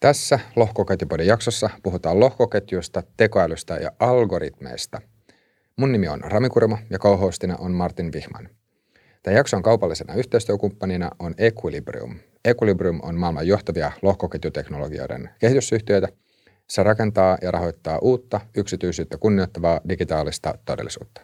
Tässä lohkoketjupodin jaksossa puhutaan lohkoketjuista, tekoälystä ja algoritmeista. Mun nimi on Rami Kurma ja co on Martin Vihman. Tämä jakson kaupallisena yhteistyökumppanina on Equilibrium. Equilibrium on maailman johtavia lohkoketjuteknologioiden kehitysyhtiöitä. Se rakentaa ja rahoittaa uutta, yksityisyyttä kunnioittavaa digitaalista todellisuutta.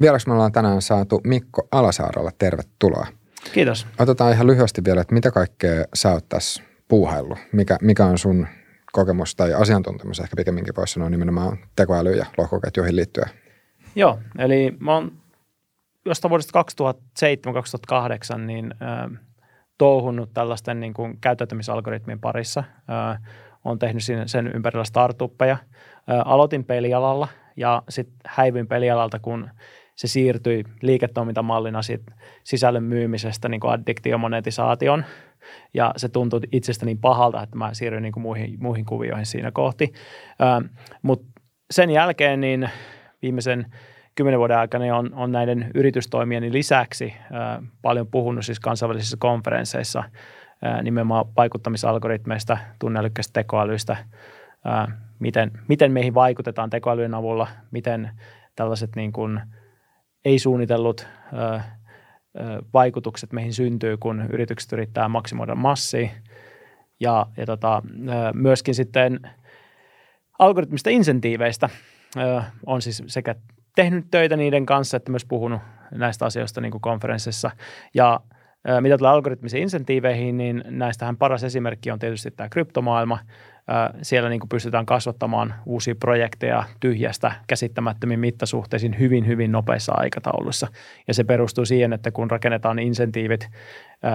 Vieraksi me ollaan tänään saatu Mikko Alasaaralla. Tervetuloa. Kiitos. Otetaan ihan lyhyesti vielä, että mitä kaikkea sä oot tässä puuhaillut? Mikä, mikä on sun kokemus tai asiantuntemus, ehkä pikemminkin voisi sanoa nimenomaan tekoäly- ja lohkoketjuihin liittyen? Joo, eli mä oon jostain vuodesta 2007-2008 niin äh, touhunut tällaisten niin kuin käyttäytymisalgoritmien parissa. Äh, olen tehnyt sen ympärillä startuppeja. Äh, aloitin pelialalla ja sitten häivyin pelialalta, kun se siirtyi liiketoimintamallina sisällön myymisestä niin addiktiomonetisaation. Ja se tuntui itsestä niin pahalta, että mä siirryin niin kuin muihin, muihin kuvioihin siinä kohti. Mutta sen jälkeen niin viimeisen kymmenen vuoden aikana on, on näiden yritystoimien lisäksi ää, paljon puhunut siis kansainvälisissä konferensseissa ää, nimenomaan vaikuttamisalgoritmeista, tunnelykkäistä tekoälystä, ää, miten, miten meihin vaikutetaan tekoälyn avulla, miten tällaiset niin kuin ei-suunnitellut ää, vaikutukset meihin syntyy, kun yritykset yrittää maksimoida massia. Ja, ja tota, myöskin sitten algoritmista insentiiveistä on siis sekä tehnyt töitä niiden kanssa, että myös puhunut näistä asioista niin kuin konferenssissa. Ja mitä tulee algoritmisiin insentiiveihin, niin näistähän paras esimerkki on tietysti tämä kryptomaailma. Siellä niin kuin pystytään kasvattamaan uusia projekteja tyhjästä käsittämättömiin mittasuhteisiin hyvin, hyvin nopeissa aikatauluissa. Ja se perustuu siihen, että kun rakennetaan insentiivit,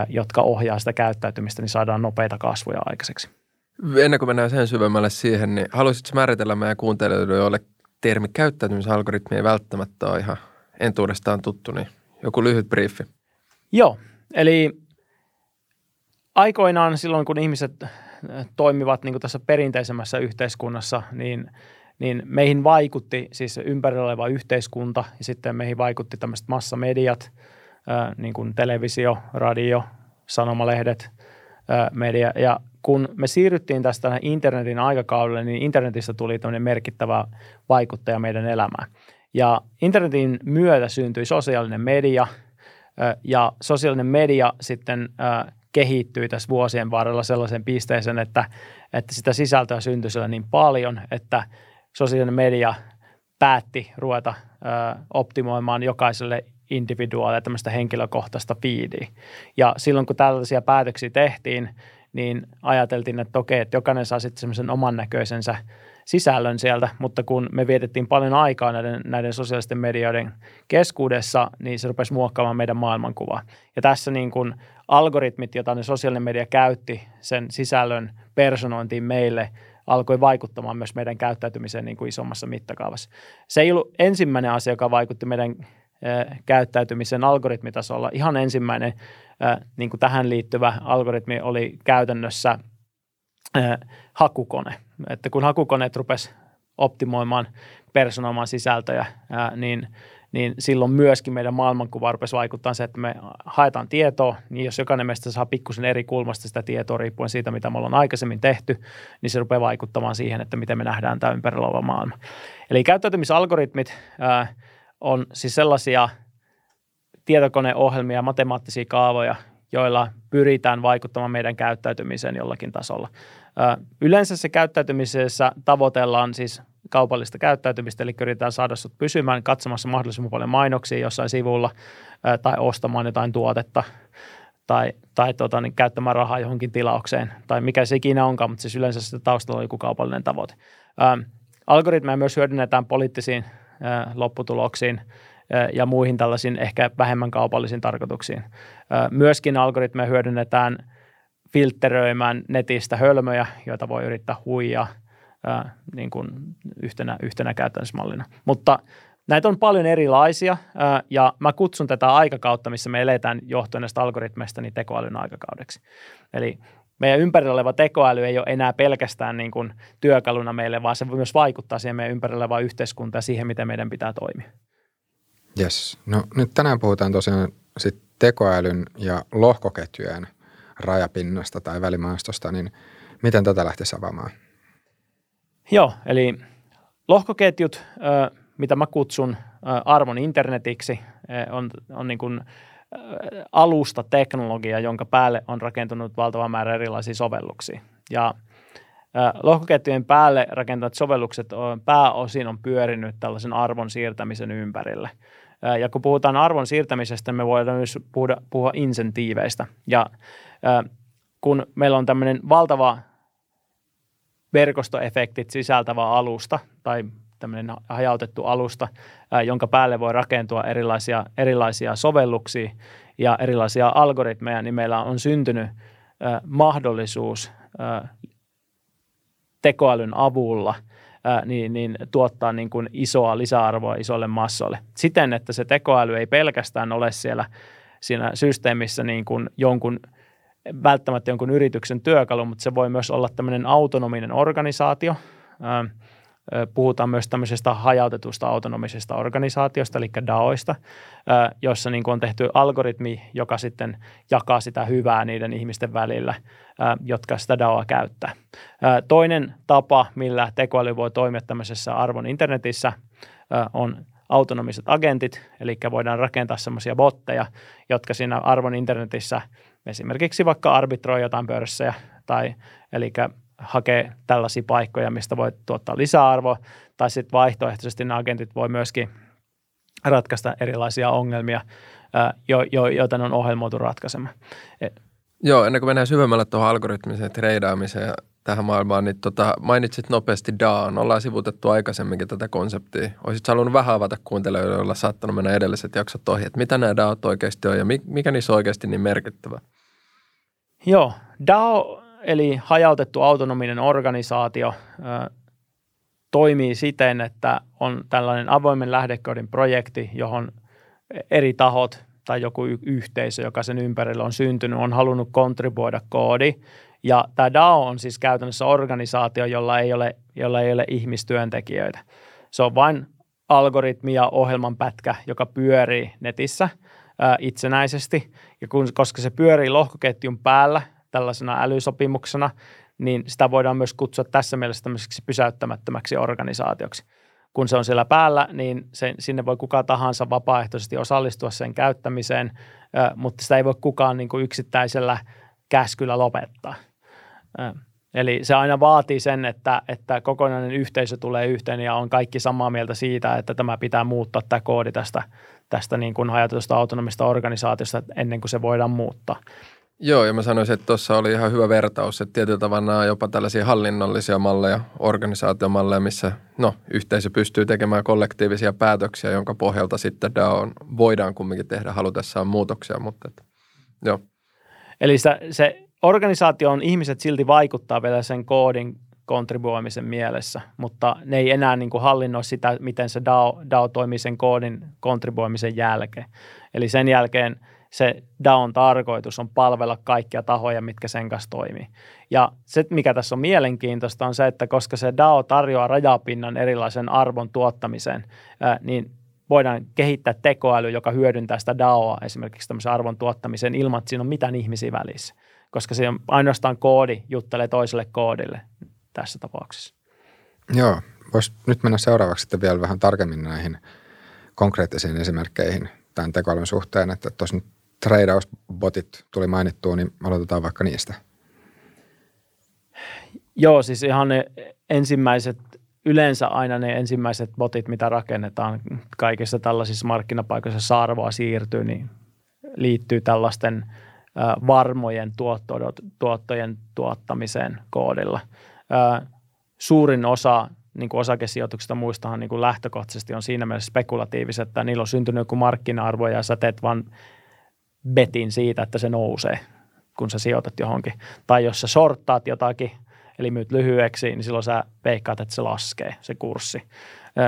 jotka ohjaa sitä käyttäytymistä, niin saadaan nopeita kasvuja aikaiseksi. Ennen kuin mennään sen syvemmälle siihen, niin haluaisitko määritellä meidän kuuntelijoille, joille termi käyttäytymisalgoritmi ei välttämättä ole ihan entuudestaan tuttu, niin joku lyhyt briefi. Joo, eli aikoinaan silloin, kun ihmiset äh, toimivat niin tässä perinteisemmässä yhteiskunnassa, niin, niin meihin vaikutti siis ympärillä oleva yhteiskunta ja sitten meihin vaikutti tämmöiset massamediat, äh, niin kuin televisio, radio, sanomalehdet, äh, media. Ja kun me siirryttiin tästä internetin aikakaudelle, niin internetistä tuli tämmöinen merkittävä vaikuttaja meidän elämään. Ja internetin myötä syntyi sosiaalinen media ja sosiaalinen media sitten kehittyi tässä vuosien varrella sellaisen pisteeseen, että, että sitä sisältöä syntyi siellä niin paljon, että sosiaalinen media päätti ruveta optimoimaan jokaiselle individuaalille tämmöistä henkilökohtaista feedia. Ja silloin kun tällaisia päätöksiä tehtiin, niin ajateltiin, että okei, että jokainen saa sitten semmoisen oman näköisensä sisällön sieltä, mutta kun me vietettiin paljon aikaa näiden, näiden sosiaalisten medioiden keskuudessa, niin se rupesi muokkaamaan meidän maailmankuvaa. Ja tässä niin kuin algoritmit, joita ne sosiaalinen media käytti sen sisällön personointiin meille, alkoi vaikuttamaan myös meidän käyttäytymiseen niin kuin isommassa mittakaavassa. Se ei ollut ensimmäinen asia, joka vaikutti meidän käyttäytymisen algoritmitasolla. Ihan ensimmäinen niin kuin tähän liittyvä algoritmi oli käytännössä hakukone. Että kun hakukoneet rupes optimoimaan, personoimaan sisältöjä, niin, niin silloin myöskin meidän maailmankuva rupesi vaikuttaa se, että me haetaan tietoa, niin jos jokainen meistä saa pikkusen eri kulmasta sitä tietoa riippuen siitä, mitä me ollaan aikaisemmin tehty, niin se rupeaa vaikuttamaan siihen, että miten me nähdään tämä ympärillä oleva maailma. Eli käyttäytymisalgoritmit ää, on siis sellaisia tietokoneohjelmia, matemaattisia kaavoja, joilla pyritään vaikuttamaan meidän käyttäytymiseen jollakin tasolla. Yleensä se käyttäytymisessä tavoitellaan siis kaupallista käyttäytymistä, eli yritetään saada sinut pysymään katsomassa mahdollisimman paljon mainoksia jossain sivulla tai ostamaan jotain tuotetta tai, tai tota, niin käyttämään rahaa johonkin tilaukseen tai mikä se ikinä onkaan, mutta siis yleensä sitä taustalla on joku kaupallinen tavoite. algoritmeja myös hyödynnetään poliittisiin lopputuloksiin ja muihin tällaisiin ehkä vähemmän kaupallisiin tarkoituksiin. Myöskin algoritmeja hyödynnetään filtteröimään netistä hölmöjä, joita voi yrittää huijaa niin kuin yhtenä, yhtenä käytännösmallina. Mutta näitä on paljon erilaisia ja mä kutsun tätä aikakautta, missä me eletään johtuen näistä algoritmeista, niin tekoälyn aikakaudeksi. Eli meidän ympärillä oleva tekoäly ei ole enää pelkästään niin kuin työkaluna meille, vaan se voi myös vaikuttaa siihen meidän ympärillä olevaan yhteiskuntaan ja siihen, miten meidän pitää toimia. Yes. No nyt tänään puhutaan tosiaan sit tekoälyn ja lohkoketjujen rajapinnasta tai välimaastosta, niin Miten tätä lähtisi avaamaan? Joo, eli lohkoketjut, mitä mä kutsun arvon internetiksi, on, on niin kuin alusta teknologia, jonka päälle on rakentunut valtava määrä erilaisia sovelluksia. Ja lohkoketjujen päälle rakentavat sovellukset on, pääosin on pyörinyt tällaisen arvon siirtämisen ympärille. Ja kun puhutaan arvon siirtämisestä, me voidaan myös puhua, puhua insentiiveistä. Ja kun meillä on tämmöinen valtava verkostoefektit sisältävä alusta tai tämmöinen hajautettu alusta, jonka päälle voi rakentua erilaisia, erilaisia sovelluksia ja erilaisia algoritmeja, niin meillä on syntynyt mahdollisuus tekoälyn avulla niin, niin tuottaa niin kuin isoa lisäarvoa isolle massolle. Siten, että se tekoäly ei pelkästään ole siellä siinä systeemissä niin kuin jonkun välttämättä jonkun yrityksen työkalu, mutta se voi myös olla tämmöinen autonominen organisaatio – Puhutaan myös tämmöisestä hajautetusta autonomisesta organisaatiosta, eli DAOista, jossa niin on tehty algoritmi, joka sitten jakaa sitä hyvää niiden ihmisten välillä, jotka sitä DAOa käyttää. Toinen tapa, millä tekoäly voi toimia tämmöisessä arvon internetissä, on autonomiset agentit, eli voidaan rakentaa semmoisia botteja, jotka siinä arvon internetissä esimerkiksi vaikka arbitroi jotain pörssejä tai eli hakea tällaisia paikkoja, mistä voi tuottaa lisäarvoa, tai sitten vaihtoehtoisesti nämä agentit voi myöskin ratkaista erilaisia ongelmia, jo, jo, joita ne on ohjelmoitu ratkaisemaan. E- Joo, ennen kuin mennään syvemmälle tuohon algoritmiseen treidaamiseen ja tähän maailmaan, niin tota, mainitsit nopeasti DAOn. Ollaan sivutettu aikaisemminkin tätä konseptia. Olisit halunnut vähän avata kuuntelijoille, joilla saattanut mennä edelliset jaksot ohi, että mitä nämä DAOt oikeasti on ja mikä niissä on oikeasti niin merkittävä? Joo, DAO eli hajautettu autonominen organisaatio toimii siten, että on tällainen avoimen lähdekoodin projekti, johon eri tahot tai joku yhteisö, joka sen ympärillä on syntynyt, on halunnut kontribuoida koodi. Ja tämä DAO on siis käytännössä organisaatio, jolla ei ole, jolla ei ole ihmistyöntekijöitä. Se on vain algoritmi ja ohjelman pätkä, joka pyörii netissä itsenäisesti. Ja kun, koska se pyörii lohkoketjun päällä, tällaisena älysopimuksena, niin sitä voidaan myös kutsua tässä mielessä tämmöiseksi pysäyttämättömäksi organisaatioksi. Kun se on siellä päällä, niin se, sinne voi kuka tahansa vapaaehtoisesti osallistua sen käyttämiseen, mutta sitä ei voi kukaan niin kuin yksittäisellä käskyllä lopettaa. Eli se aina vaatii sen, että, että kokonainen yhteisö tulee yhteen ja on kaikki samaa mieltä siitä, että tämä pitää muuttaa tämä koodi tästä, tästä niin kuin hajautetusta autonomista organisaatiosta ennen kuin se voidaan muuttaa. Joo, ja mä sanoisin, että tuossa oli ihan hyvä vertaus, että tietyllä tavalla nämä on jopa tällaisia hallinnollisia malleja, organisaatiomalleja, missä no, yhteisö pystyy tekemään kollektiivisia päätöksiä, jonka pohjalta sitten DAO voidaan kumminkin tehdä halutessaan muutoksia, mutta että, joo. Eli se, se organisaation ihmiset silti vaikuttaa vielä sen koodin kontribuoimisen mielessä, mutta ne ei enää niin kuin hallinnoi sitä, miten se DAO, DAO toimii sen koodin kontribuoimisen jälkeen. Eli sen jälkeen – se DAOn tarkoitus on palvella kaikkia tahoja, mitkä sen kanssa toimii. Ja se, mikä tässä on mielenkiintoista, on se, että koska se DAO tarjoaa rajapinnan erilaisen arvon tuottamiseen, niin voidaan kehittää tekoäly, joka hyödyntää sitä DAOa esimerkiksi tämmöisen arvon tuottamiseen ilman, että siinä on mitään ihmisiä välissä. Koska se on ainoastaan koodi juttelee toiselle koodille tässä tapauksessa. Joo, voisi nyt mennä seuraavaksi sitten vielä vähän tarkemmin näihin konkreettisiin esimerkkeihin tämän tekoälyn suhteen, että tuossa nyt treidausbotit tuli mainittua, niin aloitetaan vaikka niistä. Joo, siis ihan ne ensimmäiset, yleensä aina ne ensimmäiset botit, mitä rakennetaan kaikissa tällaisissa markkinapaikoissa, jossa arvoa siirtyy, niin liittyy tällaisten varmojen tuottojen tuottamiseen koodilla. Suurin osa niin kuin osakesijoituksista muistahan niin kuin lähtökohtaisesti on siinä mielessä spekulatiiviset, että niillä on syntynyt joku markkina-arvo ja sä teet vaan betin siitä, että se nousee, kun sä sijoitat johonkin. Tai jos sä sorttaat jotakin, eli myyt lyhyeksi, niin silloin sä veikkaat, että se laskee, se kurssi.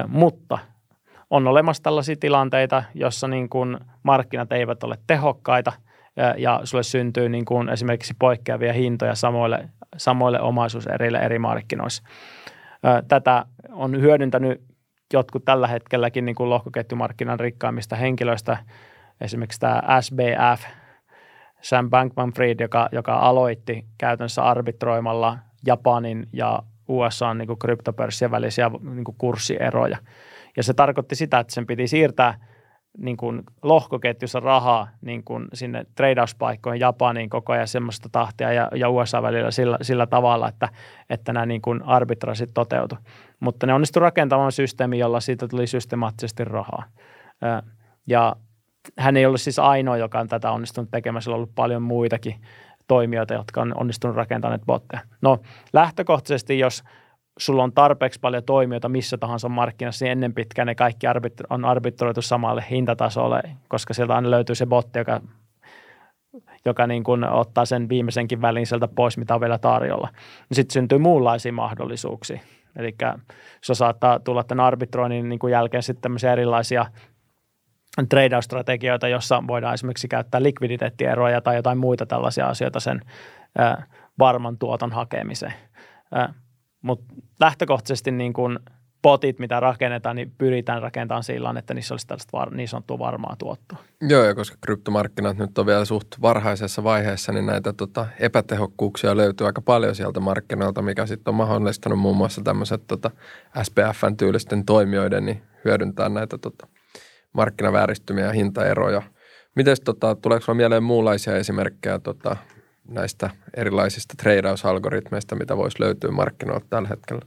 mutta on olemassa tällaisia tilanteita, jossa niin kuin markkinat eivät ole tehokkaita ja sulle syntyy niin kuin esimerkiksi poikkeavia hintoja samoille, samoille omaisuuserille eri markkinoissa. Tätä on hyödyntänyt jotkut tällä hetkelläkin niin kuin lohkoketjumarkkinan rikkaimmista henkilöistä – esimerkiksi tämä SBF, Sam Bankman-Fried, joka, joka aloitti käytännössä arbitroimalla Japanin ja USA niin kryptopörssien välisiä niin kuin kurssieroja. Ja se tarkoitti sitä, että sen piti siirtää niin kuin lohkoketjussa rahaa niin kuin sinne treidauspaikkoihin Japaniin koko ajan semmoista tahtia ja, ja USA välillä sillä, sillä tavalla, että, että nämä niin kuin arbitrasit toteutu. Mutta ne onnistu rakentamaan systeemi, jolla siitä tuli systemaattisesti rahaa. Ja hän ei ollut siis ainoa, joka on tätä onnistunut tekemään. Sillä on ollut paljon muitakin toimijoita, jotka on onnistunut rakentamaan botteja. No lähtökohtaisesti, jos sulla on tarpeeksi paljon toimijoita missä tahansa markkinassa, niin ennen pitkään ne kaikki on arbitroitu samalle hintatasolle, koska sieltä aina löytyy se botti, joka, joka niin kuin ottaa sen viimeisenkin välin sieltä pois, mitä on vielä tarjolla. Sitten syntyy muunlaisia mahdollisuuksia. Eli se saattaa tulla tämän arbitroinnin niin kuin jälkeen sitten tämmöisiä erilaisia trade-strategioita, jossa voidaan esimerkiksi käyttää likviditeettieroja tai jotain muita tällaisia asioita sen varman tuoton hakemiseen. Mutta lähtökohtaisesti niin kun potit, mitä rakennetaan, niin pyritään rakentamaan sillä että niissä olisi tällaista var, niin sanottua varmaa tuottoa. Joo, ja koska kryptomarkkinat nyt on vielä suht varhaisessa vaiheessa, niin näitä tota, epätehokkuuksia löytyy aika paljon sieltä markkinoilta, mikä sitten on mahdollistanut muun muassa tämmöiset tota, SPFn tyylisten toimijoiden niin hyödyntää näitä tota, markkinavääristymiä ja hintaeroja. Miten tota, tuleeko sinulla mieleen muunlaisia esimerkkejä tota, näistä erilaisista treidausalgoritmeista, mitä voisi löytyä markkinoilta tällä hetkellä?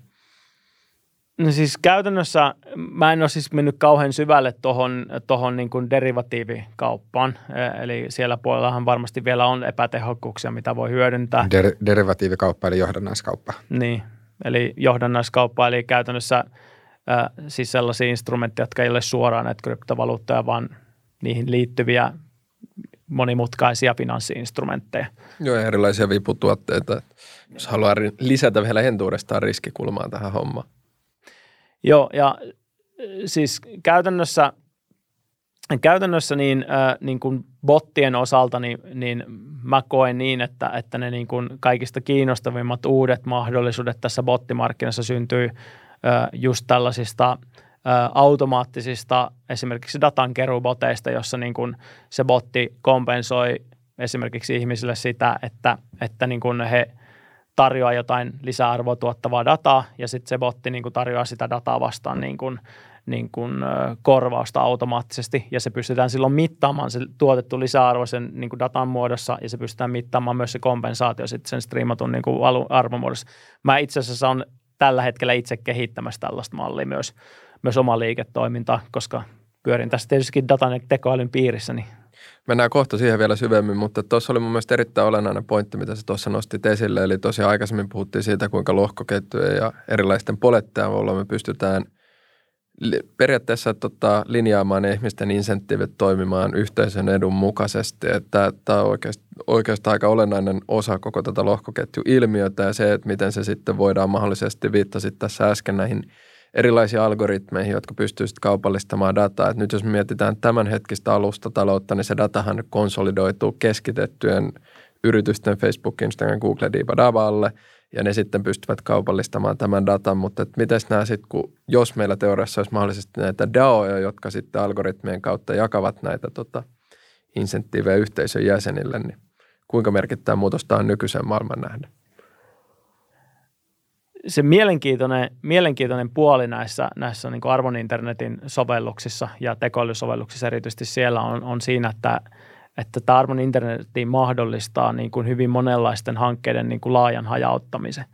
No siis käytännössä mä en ole siis mennyt kauhean syvälle tuohon tohon niin kuin derivatiivikauppaan. Eli siellä puolellahan varmasti vielä on epätehokkuuksia, mitä voi hyödyntää. Der- derivatiivikauppa eli johdannaiskauppa. Niin, eli johdannaiskauppa, eli käytännössä äh, siis sellaisia instrumentteja, jotka ei ole suoraan näitä kryptovaluuttoja, vaan niihin liittyviä monimutkaisia finanssiinstrumentteja. Joo, erilaisia viputuotteita. Jos haluaa lisätä vielä entuudestaan riskikulmaa tähän hommaan. Joo, ja siis käytännössä, käytännössä niin, äh, niin kuin bottien osalta niin, niin mä koen niin, että, että ne niin kuin kaikista kiinnostavimmat uudet mahdollisuudet tässä bottimarkkinassa syntyy just tällaisista – automaattisista esimerkiksi datankeruuboteista, jossa niin kuin se botti kompensoi esimerkiksi ihmisille sitä, että, että niin kuin he tarjoaa jotain lisäarvoa tuottavaa dataa ja sitten se botti niin kuin tarjoaa sitä dataa vastaan niin kuin, niin kuin korvausta automaattisesti ja se pystytään silloin mittaamaan se tuotettu lisäarvo sen niin kuin datan muodossa ja se pystytään mittaamaan myös se kompensaatio sitten sen striimatun niin arvomuodossa. Mä itse asiassa on tällä hetkellä itse kehittämässä tällaista mallia myös myös oma liiketoiminta, koska pyörin tässä tietysti datan ja tekoälyn piirissä. Niin. Mennään kohta siihen vielä syvemmin, mutta tuossa oli mun mielestä erittäin olennainen pointti, mitä sä tuossa nostit esille. Eli tosiaan aikaisemmin puhuttiin siitä, kuinka lohkoketjuja ja erilaisten avulla me pystytään periaatteessa tota, linjaamaan ihmisten insentiivit toimimaan yhteisön edun mukaisesti. Että tämä on oikeastaan, oikeastaan aika olennainen osa koko tätä lohkoketjuilmiötä ja se, että miten se sitten voidaan mahdollisesti viittasit tässä äsken näihin – erilaisia algoritmeihin, jotka pystyvät kaupallistamaan dataa. Et nyt jos mietitään tämänhetkistä alustataloutta, niin se datahan konsolidoituu keskitettyjen yritysten Facebook, Instagram, Google, Dibadaballe, ja ne sitten pystyvät kaupallistamaan tämän datan, mutta miten nämä sitten, kun jos meillä teoriassa olisi mahdollisesti näitä DAOja, jotka sitten algoritmien kautta jakavat näitä tota, insentiivejä yhteisön jäsenille, niin kuinka merkittävä muutosta on nykyisen maailman nähden? se mielenkiintoinen, mielenkiintoinen puoli näissä, näissä niin arvon internetin sovelluksissa ja tekoälysovelluksissa erityisesti siellä on, on siinä, että, että tämä arvon internetin mahdollistaa niin kuin hyvin monenlaisten hankkeiden niin kuin laajan hajauttamisen.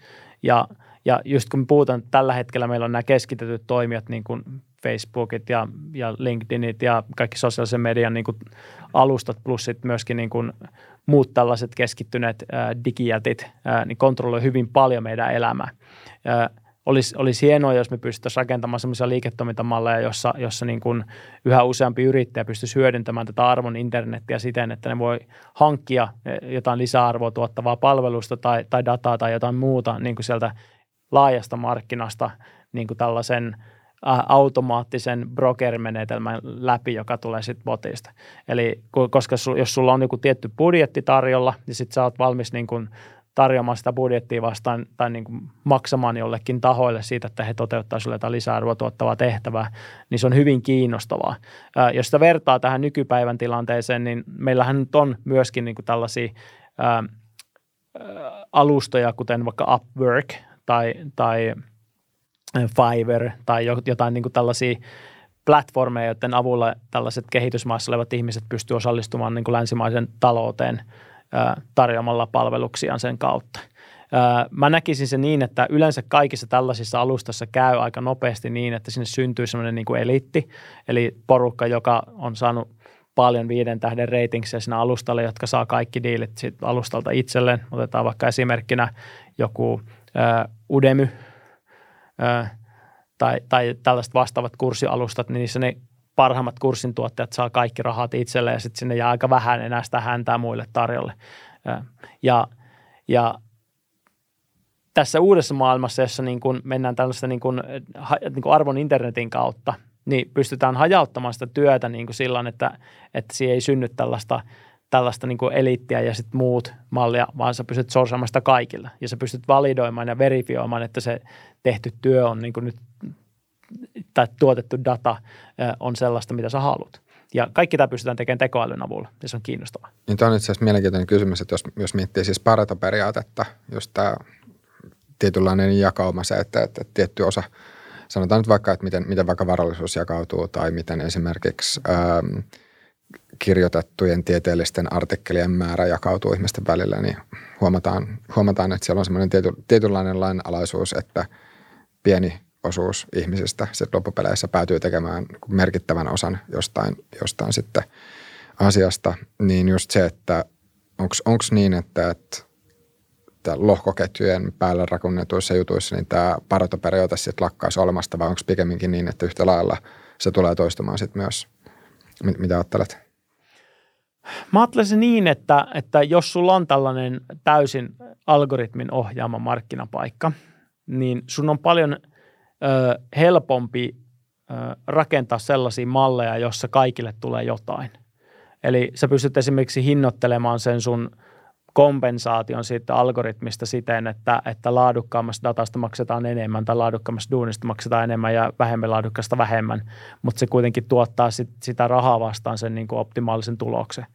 Ja, ja just kun puhutaan, että tällä hetkellä meillä on nämä keskitetyt toimijat, niin kuin Facebookit ja, ja LinkedInit ja kaikki sosiaalisen median niin kuin alustat plus sitten myöskin niin kuin muut tällaiset keskittyneet ää, digijätit, niin kontrolloi hyvin paljon meidän elämää. Ää, olisi, olisi hienoa, jos me pystyttäisiin rakentamaan sellaisia liiketoimintamalleja, jossa, jossa niin kuin yhä useampi yrittäjä pystyisi hyödyntämään tätä arvon internettiä siten, että ne voi hankkia jotain lisäarvoa tuottavaa palvelusta tai, tai dataa tai jotain muuta niin kuin sieltä laajasta markkinasta niin kuin tällaisen – automaattisen broker-menetelmän läpi, joka tulee sitten botista. Eli koska jos sulla on joku tietty budjetti tarjolla, niin sitten sä oot valmis niin kun tarjoamaan sitä budjettia vastaan tai niin kuin maksamaan jollekin tahoille siitä, että he toteuttavat sinulle jotain lisäarvoa tuottavaa tehtävää, niin se on hyvin kiinnostavaa. Ää, jos sitä vertaa tähän nykypäivän tilanteeseen, niin meillähän nyt on myöskin niin kuin tällaisia ää, alustoja, kuten vaikka Upwork tai, tai Fiverr tai jotain niin kuin tällaisia platformeja, joiden avulla tällaiset kehitysmaissa olevat ihmiset pystyvät osallistumaan niin kuin länsimaisen talouteen tarjoamalla palveluksiaan sen kautta. Mä näkisin se niin, että yleensä kaikissa tällaisissa alustassa käy aika nopeasti niin, että sinne syntyy semmoinen niin eliitti, eli porukka, joka on saanut paljon viiden tähden ratingsia siinä alustalle, jotka saa kaikki diilit sit alustalta itselleen. Otetaan vaikka esimerkkinä joku äh, Udemy äh, tai, tai tällaiset vastaavat kurssialustat, niin niissä ne parhaimmat kurssin tuottajat saa kaikki rahat itselleen ja sitten sinne jää aika vähän enää sitä häntää muille tarjolle. Ja, ja tässä uudessa maailmassa, jossa niin kuin mennään tällaista niin kuin, niin kuin arvon internetin kautta, niin pystytään hajauttamaan sitä työtä niin kuin silloin, että, että siihen ei synny tällaista, tällaista niin kuin eliittiä ja sitten muut mallia, vaan sä pystyt sourcaamaan sitä kaikille. Ja sä pystyt validoimaan ja verifioimaan, että se tehty työ on niin kuin nyt, tai tuotettu data on sellaista, mitä sä haluat. Ja kaikki tämä pystytään tekemään tekoälyn avulla, ja se on kiinnostavaa. Niin tämä on itse asiassa mielenkiintoinen kysymys, että jos, jos miettii siis Pareto-periaatetta, just tämä tietynlainen jakauma se, että, että tietty osa, sanotaan nyt vaikka, että miten, miten vaikka varallisuus jakautuu tai miten esimerkiksi ähm, kirjoitettujen tieteellisten artikkelien määrä jakautuu ihmisten välillä, niin huomataan, huomataan että siellä on semmoinen tiety, tietynlainen lainalaisuus, että pieni osuus ihmisistä sitten loppupeleissä päätyy tekemään merkittävän osan jostain, jostain sitten asiasta, niin just se, että onko niin, että, että lohkoketjujen päällä rakennetuissa jutuissa, niin tämä parotoperiaate sitten lakkaisi olemasta, vai onko pikemminkin niin, että yhtä lailla se tulee toistumaan sitten myös? Mitä ajattelet? Mä ajattelisin niin, että, että jos sulla on tällainen täysin algoritmin ohjaama markkinapaikka, niin sun on paljon ö, helpompi ö, rakentaa sellaisia malleja, jossa kaikille tulee jotain. Eli sä pystyt esimerkiksi hinnoittelemaan sen sun – kompensaation siitä algoritmista siten, että, että laadukkaammasta datasta maksetaan enemmän tai laadukkaammasta duunista maksetaan enemmän ja vähemmän laadukkaasta vähemmän, mutta se kuitenkin tuottaa sit, sitä rahaa vastaan sen niin kuin optimaalisen tuloksen,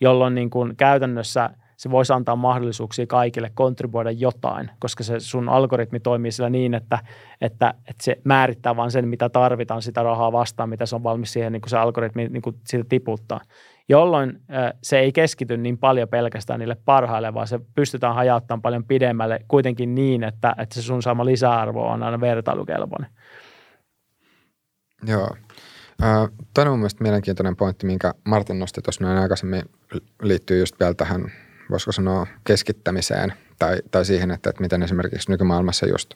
jolloin niin kuin käytännössä se voisi antaa mahdollisuuksia kaikille kontribuoida jotain, koska se sun algoritmi toimii sillä niin, että, että, että se määrittää vain sen, mitä tarvitaan sitä rahaa vastaan, mitä se on valmis siihen niin kuin se algoritmi niin kuin siitä tiputtaa jolloin se ei keskity niin paljon pelkästään niille parhaille, vaan se pystytään hajauttamaan paljon pidemmälle kuitenkin niin, että, että se sun saama lisäarvo on aina vertailukelpoinen. Joo. Toinen mun mielestä mielenkiintoinen pointti, minkä Martin nosti tuossa noin aikaisemmin, liittyy just vielä tähän, voisiko sanoa, keskittämiseen tai, tai siihen, että, että miten esimerkiksi nykymaailmassa just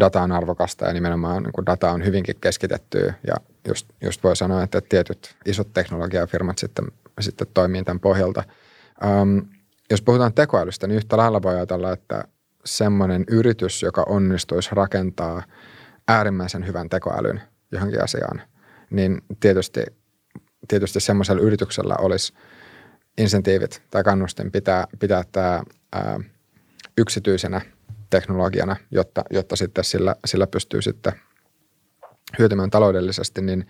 data on arvokasta ja nimenomaan niin data on hyvinkin keskitettyä ja just, just voi sanoa, että tietyt isot teknologiafirmat sitten, sitten toimii tämän pohjalta. Um, jos puhutaan tekoälystä, niin yhtä lailla voi ajatella, että semmoinen yritys, joka onnistuisi rakentaa äärimmäisen hyvän tekoälyn johonkin asiaan, niin tietysti, tietysti semmoisella yrityksellä olisi insentiivit tai kannustin pitää, pitää tämä ää, yksityisenä teknologiana, jotta, jotta sitten sillä, sillä pystyy sitten – hyötymään taloudellisesti, niin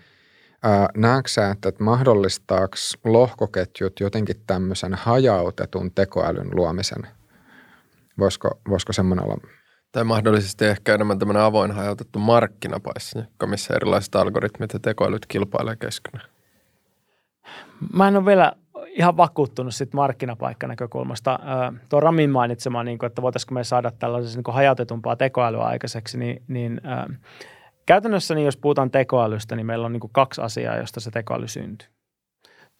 ää, näetkö sä, että, että mahdollistaako lohkoketjut jotenkin tämmöisen hajautetun tekoälyn luomisen? Voisiko, voisiko semmoinen olla? Tai mahdollisesti ehkä enemmän tämmöinen avoin hajautettu markkinapaikka, missä erilaiset algoritmit ja tekoälyt kilpailevat keskenään. Mä en ole vielä ihan vakuuttunut sit markkinapaikkanäkökulmasta. Tuo Ramin mainitsema, niin kuin, että voitaisiinko me saada tällaisen niin hajautetumpaa tekoälyä aikaiseksi, niin, niin Käytännössä niin jos puhutaan tekoälystä, niin meillä on niin kaksi asiaa, josta se tekoäly syntyy.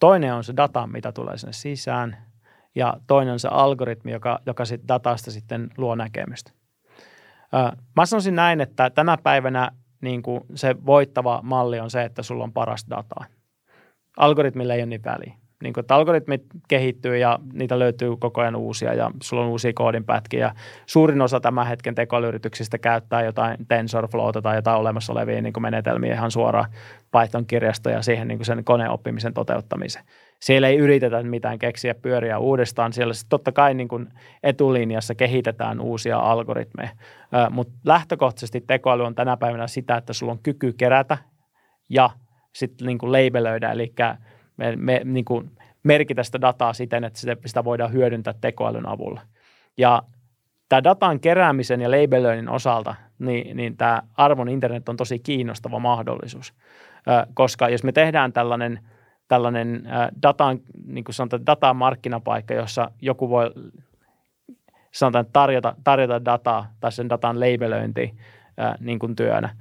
Toinen on se data, mitä tulee sinne sisään, ja toinen on se algoritmi, joka, joka sit datasta sitten luo näkemystä. Mä sanoisin näin, että tänä päivänä niin se voittava malli on se, että sulla on paras dataa. Algoritmille ei ole niin väliä niin kuin, että algoritmit kehittyy ja niitä löytyy koko ajan uusia ja sulla on uusia koodinpätkiä. Suurin osa tämän hetken tekoälyyrityksistä käyttää jotain TensorFlowta tai jotain olemassa olevia niin kuin menetelmiä ihan suoraan Python-kirjastoja siihen niin kuin sen koneoppimisen toteuttamiseen. Siellä ei yritetä mitään keksiä pyöriä uudestaan. Siellä totta kai niin kuin etulinjassa kehitetään uusia algoritmeja, mutta lähtökohtaisesti tekoäly on tänä päivänä sitä, että sulla on kyky kerätä ja sitten niin kuin labelöidä, eli me, me niin kuin merkitä sitä dataa siten, että sitä, voidaan hyödyntää tekoälyn avulla. Ja tämä datan keräämisen ja labelöinnin osalta, niin, niin tämä arvon internet on tosi kiinnostava mahdollisuus, koska jos me tehdään tällainen, tällainen datan, niin kuin sanotaan, datamarkkinapaikka, jossa joku voi sanotaan, tarjota, tarjota dataa tai sen datan labelöinti niin kuin työnä.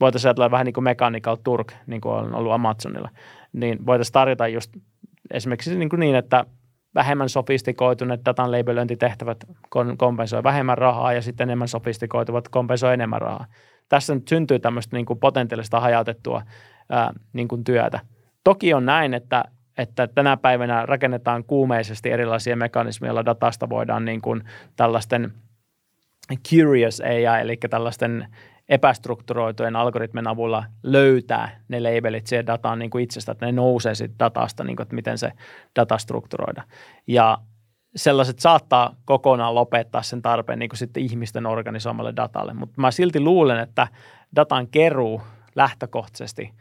Voitaisiin ajatella vähän niin kuin Mechanical Turk, niin kuin on ollut Amazonilla. Niin voitaisiin tarjota just esimerkiksi niin, kuin niin että vähemmän sofistikoituneet datan labelöintitehtävät kompensoi vähemmän rahaa ja sitten enemmän sofistikoituvat kompensoi enemmän rahaa. Tässä nyt syntyy tämmöistä niin kuin potentiaalista hajautettua ää, niin kuin työtä. Toki on näin, että, että tänä päivänä rakennetaan kuumeisesti erilaisia mekanismeja, joilla datasta voidaan niin kuin tällaisten curious AI, eli tällaisten epästrukturoitujen algoritmien avulla löytää ne labelit siihen dataan niin kuin itsestä, että ne nousee siitä datasta, niin kuin, että miten se data strukturoida. Ja sellaiset saattaa kokonaan lopettaa sen tarpeen niin kuin sitten ihmisten organisoimalle datalle, mutta mä silti luulen, että datan keruu lähtökohtaisesti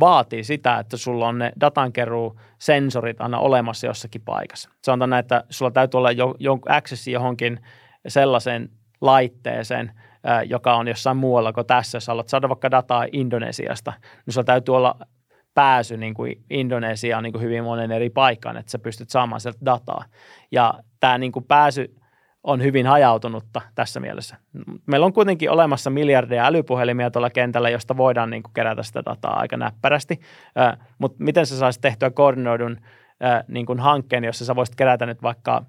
vaatii sitä, että sulla on ne datankeruu sensorit aina olemassa jossakin paikassa. Sanotaan näin, että sulla täytyy olla jo, jo access johonkin sellaiseen laitteeseen, joka on jossain muualla kuin tässä. Jos haluat saada vaikka dataa Indonesiasta, niin sulla täytyy olla pääsy niin kuin Indonesiaan niin kuin hyvin monen eri paikkaan, että sä pystyt saamaan sieltä dataa. Ja tämä niin kuin pääsy on hyvin hajautunutta tässä mielessä. Meillä on kuitenkin olemassa miljardeja älypuhelimia tuolla kentällä, josta voidaan niin kuin kerätä sitä dataa aika näppärästi, mutta miten sä saisit tehtyä koordinoidun niin kuin hankkeen, jossa sä voisit kerätä nyt vaikka –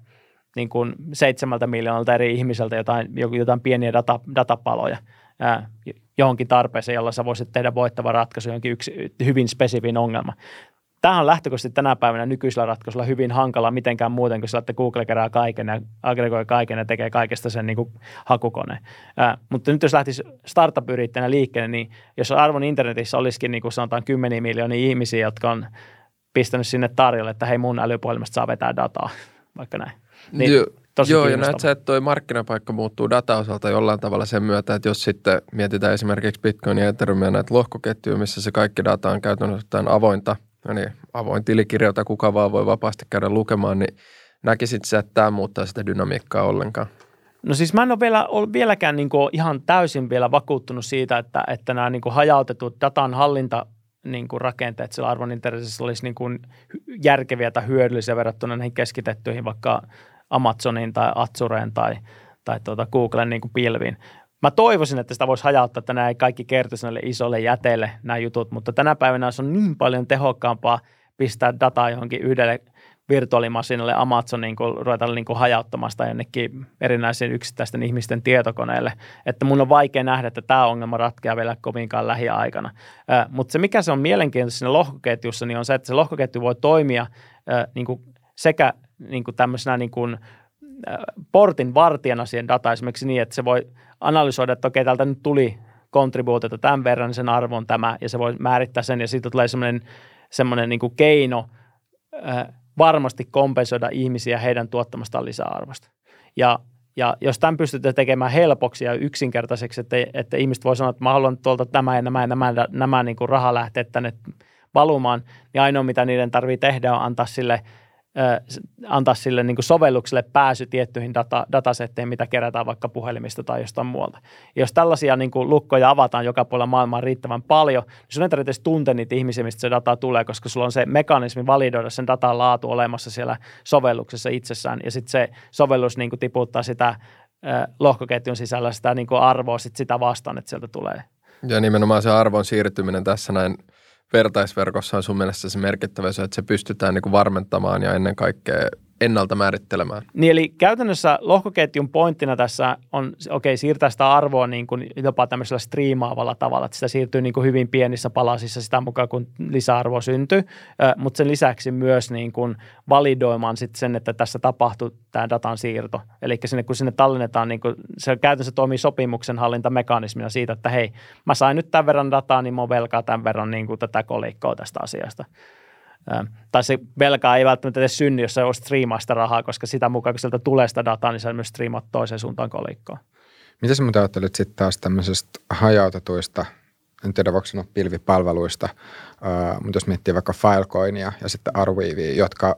niin kuin seitsemältä miljoonalta eri ihmiseltä jotain, jotain pieniä data, datapaloja ää, johonkin tarpeeseen, jolla sä voisit tehdä voittava ratkaisu johonkin yksi hyvin spesifin ongelma. Tämä on lähtökohtaisesti tänä päivänä nykyisellä ratkaisulla hyvin hankala mitenkään muuten, kun sillä, että Google kerää kaiken ja aggregoi kaiken ja tekee kaikesta sen niin kuin hakukone. Ää, mutta nyt jos lähtisi startup-yrittäjänä liikkeelle, niin jos arvon internetissä olisikin niin kuin sanotaan kymmeniä miljoonia ihmisiä, jotka on pistänyt sinne tarjolle, että hei mun älypuhelimesta saa vetää dataa, vaikka näin. Niin jo, tosi Joo, ja näet sä, että toi markkinapaikka muuttuu dataosalta jollain tavalla sen myötä, että jos sitten mietitään esimerkiksi Bitcoin ja Ethereum ja näitä lohkoketjuja, missä se kaikki data on käytännössä avointa, niin avoin tilikirja, jota kuka vaan voi vapaasti käydä lukemaan, niin näkisit sä, että tämä muuttaa sitä dynamiikkaa ollenkaan? No siis mä en ole, vielä, ole vieläkään niin kuin ihan täysin vielä vakuuttunut siitä, että, että nämä niin kuin hajautetut datan hallinta niin kuin rakenteet sillä arvon olisi niin kuin järkeviä tai hyödyllisiä verrattuna näihin keskitettyihin vaikka Amazonin tai Azureen tai, tai tuota Googlen niin kuin pilviin. Mä toivoisin, että sitä voisi hajauttaa, että nämä ei kaikki kertoisi näille isolle jäteille nämä jutut, mutta tänä päivänä se on niin paljon tehokkaampaa pistää dataa johonkin yhdelle virtuaalimasinalle Amazonin, kun ruvetaan niin kuin hajauttamaan jonnekin erinäisiin yksittäisten ihmisten tietokoneelle. Että mun on vaikea nähdä, että tämä ongelma ratkeaa vielä kovinkaan lähiaikana. Äh, mutta se, mikä se on mielenkiintoista siinä lohkoketjussa, niin on se, että se lohkoketju voi toimia äh, niin kuin sekä niin kuin tämmöisenä niin kuin, äh, portin vartijana siihen dataan esimerkiksi niin, että se voi analysoida, että okei, täältä nyt tuli kontribuutiota tämän verran, niin sen arvo on tämä, ja se voi määrittää sen, ja siitä tulee semmoinen, semmoinen niin kuin keino äh, varmasti kompensoida ihmisiä heidän tuottamastaan lisäarvosta. Ja, ja jos tämän pystytään tekemään helpoksi ja yksinkertaiseksi, että, että ihmiset voi sanoa, että mä haluan tuolta tämä ja nämä ja nämä, nämä, niin kuin rahalähteet tänne valumaan, niin ainoa mitä niiden tarvii tehdä on antaa sille – antaa sille niin sovellukselle pääsy tiettyihin data, datasetteihin, mitä kerätään vaikka puhelimista tai jostain muualta. Ja jos tällaisia niin kuin lukkoja avataan joka puolella maailmaa riittävän paljon, niin sun ei tarvitse tuntea niitä ihmisiä, mistä se data tulee, koska sulla on se mekanismi validoida sen datan laatu olemassa siellä sovelluksessa itsessään, ja sitten se sovellus niin kuin tiputtaa sitä lohkoketjun sisällä sitä niin kuin arvoa sit sitä vastaan, että sieltä tulee. Ja nimenomaan se arvon siirtyminen tässä näin vertaisverkossa on sun mielestä se merkittävyys, että se pystytään niin kuin varmentamaan ja ennen kaikkea ennalta määrittelemään. Niin eli käytännössä lohkoketjun pointtina tässä on, okei, okay, siirtää sitä arvoa niin kuin jopa tämmöisellä striimaavalla tavalla, että sitä siirtyy niin kuin hyvin pienissä palasissa sitä mukaan, kun lisäarvo syntyy, mutta sen lisäksi myös niin kuin validoimaan sit sen, että tässä tapahtuu tämä datan siirto. Eli sinne, kun sinne tallennetaan, niin kuin, se käytännössä toimii sopimuksen hallintamekanismina siitä, että hei, mä sain nyt tämän verran dataa, niin mä velkaa tämän verran niin kuin tätä kolikkoa tästä asiasta tai se velka ei välttämättä edes synny, jos on striimaa sitä rahaa, koska sitä mukaan, kun sieltä tulee sitä dataa, niin se myös striimat toiseen suuntaan kolikkoon. Mitä sä muuten ajattelet sitten taas tämmöisestä hajautetuista, en tiedä voiko sanoa pilvipalveluista, uh, mutta jos miettii vaikka Filecoinia ja sitten Arweavea, jotka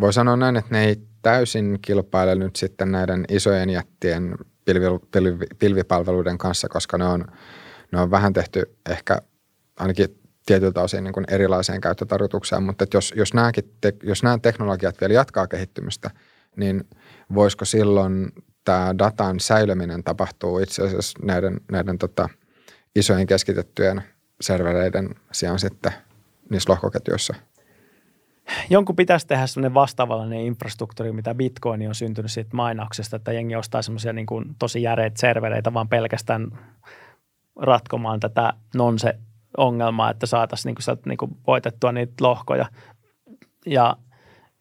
voi sanoa näin, että ne ei täysin kilpaile nyt sitten näiden isojen jättien pilvi, pilvi, pilvipalveluiden kanssa, koska ne on, ne on vähän tehty ehkä ainakin tietyltä osin niin kuin erilaiseen käyttötarkoitukseen, mutta että jos, jos, nämäkin te, jos nämä teknologiat vielä jatkaa kehittymistä, niin voisiko silloin tämä datan säilyminen tapahtuu itse asiassa näiden, näiden tota, isojen keskitettyjen servereiden sijaan sitten niissä lohkoketjuissa – jonkun pitäisi tehdä sellainen vastaavallinen infrastruktuuri, mitä Bitcoin on syntynyt siitä mainauksesta, että jengi ostaa semmoisia niin kuin tosi järeitä servereitä vaan pelkästään ratkomaan tätä nonse-ongelmaa, että saataisiin niin kuin sieltä niin kuin voitettua niitä lohkoja. Ja,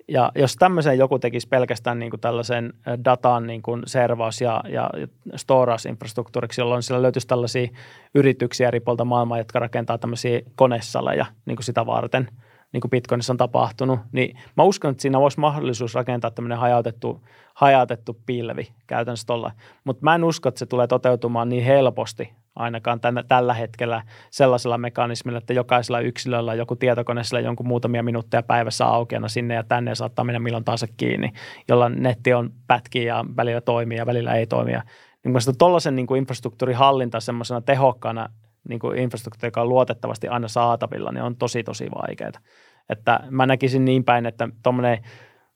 ja jos tämmöisen joku tekisi pelkästään niin kuin tällaisen datan niin kuin servaus- ja, ja storage-infrastruktuuriksi, jolloin sillä löytyisi tällaisia yrityksiä eri puolta maailmaa, jotka rakentaa tämmöisiä konesaleja niin kuin sitä varten – niin kuin Bitcoinissa on tapahtunut, niin mä uskon, että siinä voisi mahdollisuus rakentaa tämmöinen hajautettu, hajautettu pilvi käytännössä tuolla. Mutta mä en usko, että se tulee toteutumaan niin helposti ainakaan tänä, tällä hetkellä sellaisella mekanismilla, että jokaisella yksilöllä joku tietokone sillä jonkun muutamia minuutteja päivässä aukeana sinne ja tänne ja saattaa mennä milloin taas kiinni, jolla netti on pätkiä ja välillä toimii ja välillä ei toimia. Niin tuollaisen niin infrastruktuurin hallinta semmoisena tehokkaana niin kuin infrastruktuuri, joka on luotettavasti aina saatavilla, niin on tosi tosi vaikeaa. Että mä näkisin niin päin, että tuommoinen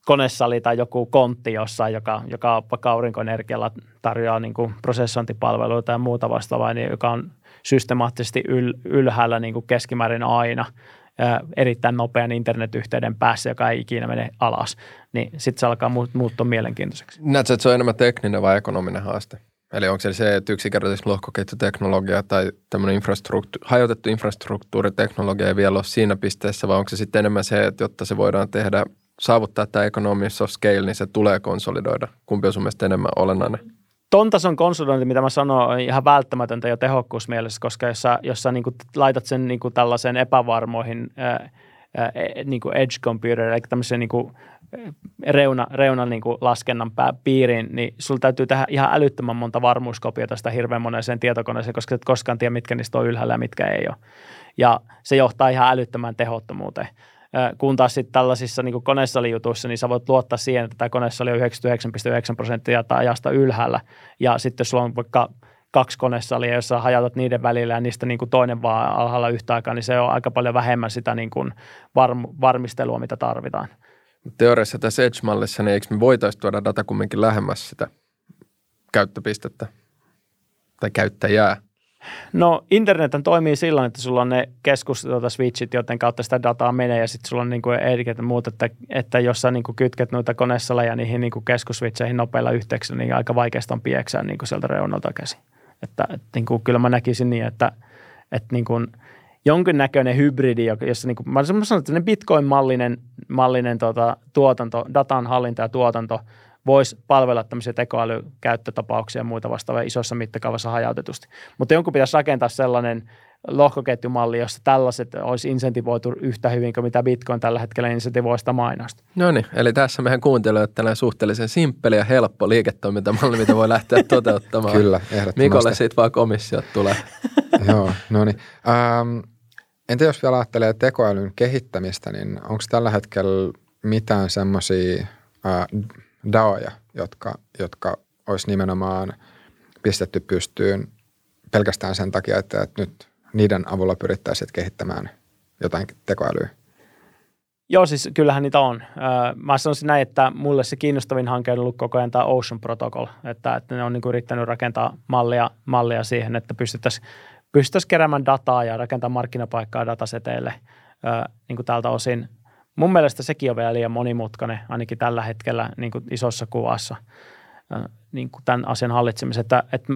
konesali tai joku kontti jossain, joka, joka vaikka aurinkoenergialla tarjoaa niin kuin prosessointipalveluita ja muuta vastaavaa, niin joka on systemaattisesti yl, ylhäällä niin kuin keskimäärin aina ää, erittäin nopean internetyhteyden päässä, joka ei ikinä mene alas, niin sitten se alkaa muuttua mielenkiintoiseksi. Näetkö, että se on enemmän tekninen vai ekonominen haaste? Eli onko se se, että yksinkertaisesti lohkoketjuteknologia tai tämmöinen infrastruktu- hajotettu infrastruktuuriteknologia ei vielä ole siinä pisteessä, vai onko se sitten enemmän se, että jotta se voidaan tehdä, saavuttaa tämä economies of scale, niin se tulee konsolidoida? Kumpi on sun mielestä enemmän olennainen? Ton tason konsolidointi, mitä mä sanon, on ihan välttämätöntä jo tehokkuusmielessä, koska jos sä, jos sä niin laitat sen niin tällaiseen epävarmoihin ää, ää, niin edge computer, eli tämmöiseen niin reuna, reuna niin laskennan pää, piiriin, niin sulla täytyy tehdä ihan älyttömän monta varmuuskopiota sitä hirveän moneeseen tietokoneeseen, koska et koskaan tiedä, mitkä niistä on ylhäällä ja mitkä ei ole. Ja se johtaa ihan älyttömään tehottomuuteen. Kun taas sitten tällaisissa niin konesalijutuissa, niin sä voit luottaa siihen, että tämä konesali on 99,9 prosenttia ajasta ylhäällä. Ja sitten jos sulla on vaikka kaksi konesalia, jossa hajautat niiden välillä ja niistä niin toinen vaan alhaalla yhtä aikaa, niin se on aika paljon vähemmän sitä niin kuin varm- varmistelua, mitä tarvitaan teoriassa tässä Edge-mallissa, niin eikö me voitaisiin tuoda data kumminkin lähemmäs sitä käyttöpistettä tai käyttäjää? No internet toimii silloin, että sulla on ne keskus tuota, switchit, joten kautta sitä dataa menee ja sitten sulla on niin kuin ja muut, että, että jos sä niin kuin kytket noita konesaleja niihin niin kuin keskuswitcheihin nopeilla yhteyksillä, niin aika vaikeasta on pieksää niin kuin sieltä reunalta käsin. Että, että niin kuin, kyllä mä näkisin niin, että, että niin kuin – jonkinnäköinen hybridi, jossa niin kuin, mä sanon, että Bitcoin-mallinen mallinen tota, tuotanto, datan hallinta ja tuotanto voisi palvella tämmöisiä tekoälykäyttötapauksia ja muita vastaavia isossa mittakaavassa hajautetusti. Mutta jonkun pitäisi rakentaa sellainen lohkoketjumalli, jossa tällaiset olisi insentivoitu yhtä hyvin kuin mitä Bitcoin tällä hetkellä insentivoi sitä mainosta. No niin, eli tässä meidän kuuntelijoille tällainen suhteellisen simppeli ja helppo liiketoimintamalli, mitä voi lähteä toteuttamaan. Kyllä, ehdottomasti. Mikolle siitä vaan komissiot tulee. Joo, no niin. Um, Entä jos vielä ajattelee tekoälyn kehittämistä, niin onko tällä hetkellä mitään semmoisia DAOja, jotka, jotka olisi nimenomaan pistetty pystyyn pelkästään sen takia, että, että nyt niiden avulla pyrittäisiin kehittämään jotain tekoälyä? Joo, siis kyllähän niitä on. Mä sanoisin näin, että mulle se kiinnostavin hanke on ollut koko ajan tämä Ocean Protocol, että, että ne on niin yrittänyt rakentaa mallia, mallia siihen, että pystyttäisiin pystyttäisiin keräämään dataa ja rakentamaan markkinapaikkaa dataseteille niin kuin tältä osin. Mun mielestä sekin on vielä liian monimutkainen, ainakin tällä hetkellä niin kuin isossa kuvassa niin kuin tämän asian hallitsemiseen. Että, että,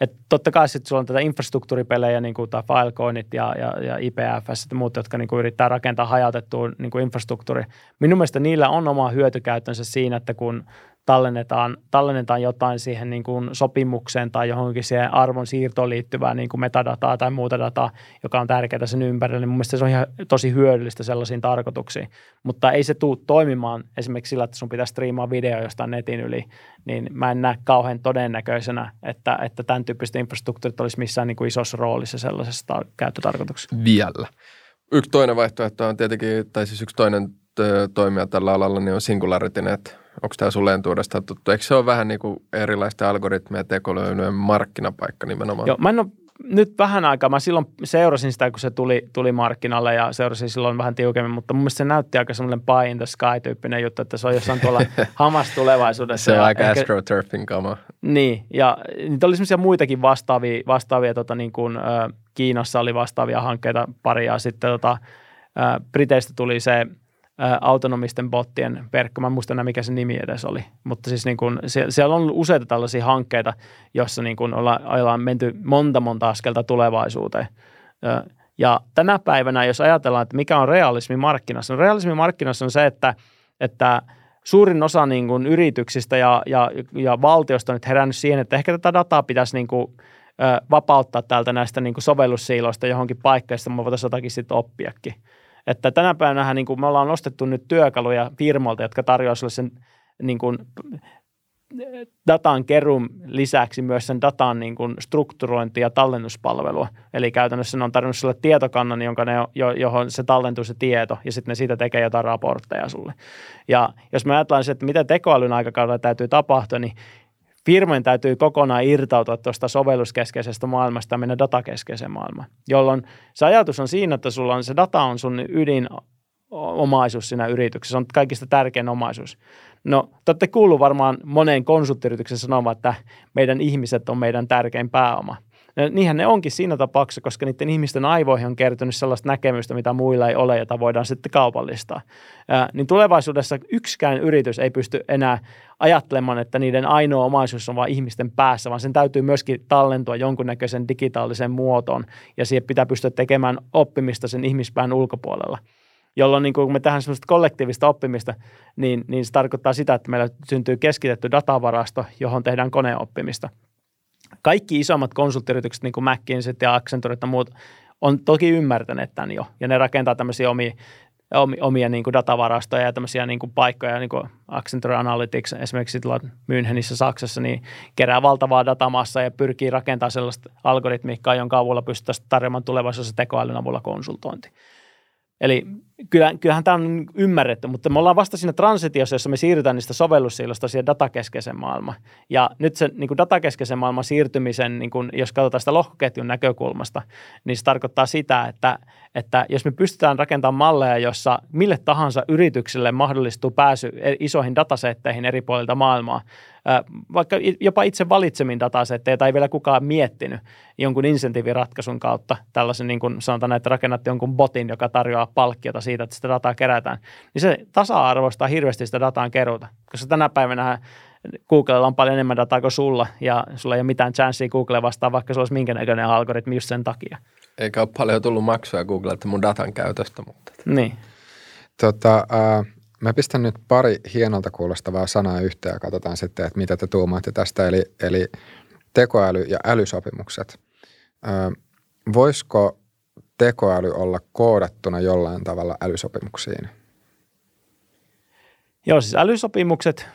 että totta kai sitten sulla on tätä infrastruktuuripelejä, niin kuin tämä Filecoinit ja, ja, ja IPFS ja muut, jotka niin kuin yrittää rakentaa hajautettua niin infrastruktuuri. Minun mielestä niillä on oma hyötykäyttönsä siinä, että kun tallennetaan, tallennetaan jotain siihen niin kuin sopimukseen tai johonkin siihen arvon siirtoon liittyvää niin kuin metadataa tai muuta dataa, joka on tärkeää sen ympärillä, niin mun mielestä se on ihan tosi hyödyllistä sellaisiin tarkoituksiin. Mutta ei se tule toimimaan esimerkiksi sillä, että sun pitää striimaa video jostain netin yli, niin mä en näe kauhean todennäköisenä, että, että tämän tyyppiset infrastruktuurit olisi missään niin kuin isossa roolissa sellaisessa tar- käyttötarkoituksessa. Vielä. Yksi toinen vaihtoehto on tietenkin, tai siis yksi toinen toimia tällä alalla, niin on Singularity.net. Onko tämä sulle entuudestaan tuttu? Eikö se ole vähän niin kuin erilaisten algoritmien tekoälyjen markkinapaikka nimenomaan? Joo, mä en ole nyt vähän aikaa, mä silloin seurasin sitä, kun se tuli, tuli markkinalle ja seurasin silloin vähän tiukemmin, mutta mun mielestä se näytti aika semmoinen pie in the sky-tyyppinen juttu, että se on jossain tuolla hamas tulevaisuudessa. se on aika ehkä, astroturfin kama. Niin, ja niitä oli semmoisia muitakin vastaavia, vastaavia tota, niin kuin, äh, Kiinassa oli vastaavia hankkeita pari ja sitten tota, äh, Briteistä tuli se – autonomisten bottien verkko. Mä en muista enää, mikä se nimi edes oli. Mutta siis niin kun, siellä on useita tällaisia hankkeita, joissa niin kun olla, ollaan menty monta monta askelta tulevaisuuteen. Ja tänä päivänä, jos ajatellaan, että mikä on realismi markkinassa, niin realismi markkinassa on se, että, että suurin osa niin kuin yrityksistä ja, ja, ja valtiosta on nyt herännyt siihen, että ehkä tätä dataa pitäisi niin kuin, vapauttaa täältä näistä niin sovellussiiloista johonkin paikkaan, josta me voitaisiin jotakin sitten oppiakin. Että tänä päivänä niin me ollaan nostettu nyt työkaluja firmoilta, jotka tarjoavat sinulle sen niin kuin, datan kerun lisäksi myös sen datan niin kuin strukturointi- ja tallennuspalvelua. Eli käytännössä ne on tarjonnut sinulle tietokannan, jonka ne, johon se tallentuu se tieto, ja sitten ne siitä tekee jotain raportteja sulle. Ja jos me ajatellaan se, että mitä tekoälyn aikakaudella täytyy tapahtua, niin firmojen täytyy kokonaan irtautua tuosta sovelluskeskeisestä maailmasta ja mennä datakeskeiseen maailmaan, jolloin se ajatus on siinä, että sulla on se data on sun ydin omaisuus siinä yrityksessä, se on kaikista tärkein omaisuus. No, te olette kuullut varmaan moneen konsulttiyrityksen sanomaan, että meidän ihmiset on meidän tärkein pääoma – niinhän ne onkin siinä tapauksessa, koska niiden ihmisten aivoihin on kertynyt sellaista näkemystä, mitä muilla ei ole, jota voidaan sitten kaupallistaa. Niin tulevaisuudessa yksikään yritys ei pysty enää ajattelemaan, että niiden ainoa omaisuus on vain ihmisten päässä, vaan sen täytyy myöskin tallentua jonkunnäköisen digitaaliseen muotoon, ja siihen pitää pystyä tekemään oppimista sen ihmispään ulkopuolella jolloin niin kun me tehdään sellaista kollektiivista oppimista, niin, niin se tarkoittaa sitä, että meillä syntyy keskitetty datavarasto, johon tehdään koneoppimista – kaikki isommat konsulttiyritykset, niin kuin McKinsey ja Accenture ja muut, on toki ymmärtäneet tämän jo, ja ne rakentaa tämmöisiä omia, omia niin kuin datavarastoja ja tämmöisiä niin kuin paikkoja, niin kuin Accenture Analytics esimerkiksi Münchenissä Saksassa, niin kerää valtavaa datamassa ja pyrkii rakentamaan sellaista algoritmiikkaa, jonka avulla pystyttäisiin tarjoamaan tulevaisuudessa tekoälyn avulla konsultointi. Eli kyllähän, kyllähän tämä on ymmärretty, mutta me ollaan vasta siinä transitiossa, jossa me siirrytään niistä sovellussiilosta siihen datakeskeisen maailmaan. Ja nyt se niin kuin datakeskeisen maailman siirtymisen, niin kuin, jos katsotaan sitä lohkoketjun näkökulmasta, niin se tarkoittaa sitä, että, että jos me pystytään rakentamaan malleja, jossa mille tahansa yritykselle mahdollistuu pääsy isoihin datasetteihin eri puolilta maailmaa, vaikka jopa itse valitsemin datasetteja tai ei vielä kukaan miettinyt jonkun insentiiviratkaisun kautta tällaisen, niin kuin sanotaan, että rakennatte jonkun botin, joka tarjoaa palkkiota siitä, että sitä dataa kerätään, niin se tasa-arvoistaa hirveästi sitä dataan keruuta, koska tänä päivänä Googlella on paljon enemmän dataa kuin sulla, ja sulla ei ole mitään chanssiä Google vastaan, vaikka se olisi minkä näköinen algoritmi just sen takia. Eikä ole paljon tullut maksuja Googlelta mun datan käytöstä. Mutta... Niin. Tota, äh, mä pistän nyt pari hienolta kuulostavaa sanaa yhteen ja katsotaan sitten, että mitä te tuumaatte tästä. Eli, eli tekoäly ja älysopimukset. Äh, voisiko tekoäly olla koodattuna jollain tavalla älysopimuksiin? Joo, siis älysopimukset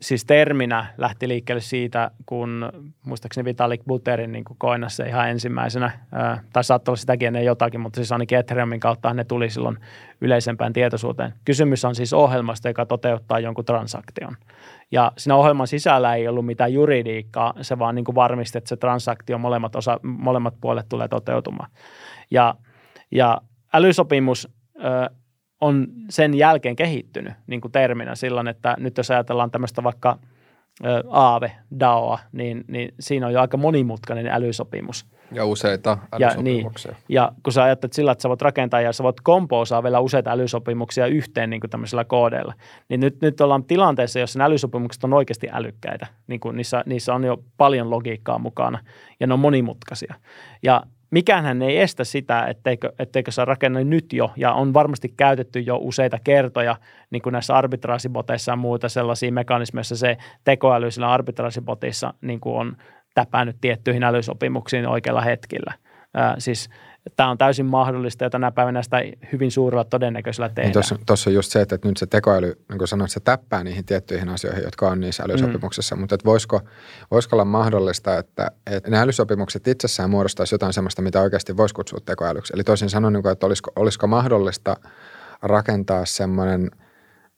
siis terminä lähti liikkeelle siitä, kun muistaakseni Vitalik Buterin niin koinassa ihan ensimmäisenä, ää, tai saattoi olla sitäkin ennen jotakin, mutta siis ainakin Ethereumin kautta ne tuli silloin yleisempään tietoisuuteen. Kysymys on siis ohjelmasta, joka toteuttaa jonkun transaktion. Ja siinä ohjelman sisällä ei ollut mitään juridiikkaa, se vaan niin varmisti, että se transaktio molemmat, osa, molemmat puolet tulee toteutumaan. Ja, ja älysopimus on sen jälkeen kehittynyt niin kuin terminä silloin, että nyt jos ajatellaan tämmöistä vaikka Aave, DAOa, niin, niin siinä on jo aika monimutkainen älysopimus. Ja useita älysopimuksia. Ja, niin, ja kun sä ajattelet sillä, että sä voit rakentaa ja sä voit kompoosaa vielä useita älysopimuksia yhteen niin kuin tämmöisellä koodeilla, niin nyt, nyt ollaan tilanteessa, jossa nämä älysopimukset on oikeasti älykkäitä. Niin kuin niissä, niissä on jo paljon logiikkaa mukana ja ne on monimutkaisia. Ja mikään ei estä sitä, etteikö, etteikö se rakenna nyt jo, ja on varmasti käytetty jo useita kertoja, niin kuin näissä arbitraasiboteissa ja muuta sellaisia mekanismeja, se tekoäly sillä arbitraasibotissa niin kuin on täpännyt tiettyihin älysopimuksiin oikealla hetkellä. Ää, siis tämä on täysin mahdollista ja tänä päivänä sitä hyvin suurella todennäköisellä niin tehdään. Niin tuossa on just se, että nyt se tekoäly, niin kuin sanoit, se täppää niihin tiettyihin asioihin, jotka on niissä älysopimuksissa, mm. mutta että voisiko, voisiko olla mahdollista, että, että ne älysopimukset itsessään muodostaisi jotain sellaista, mitä oikeasti voisi kutsua tekoälyksi. Eli toisin sanoen, niin että olisiko, olisiko mahdollista rakentaa semmoinen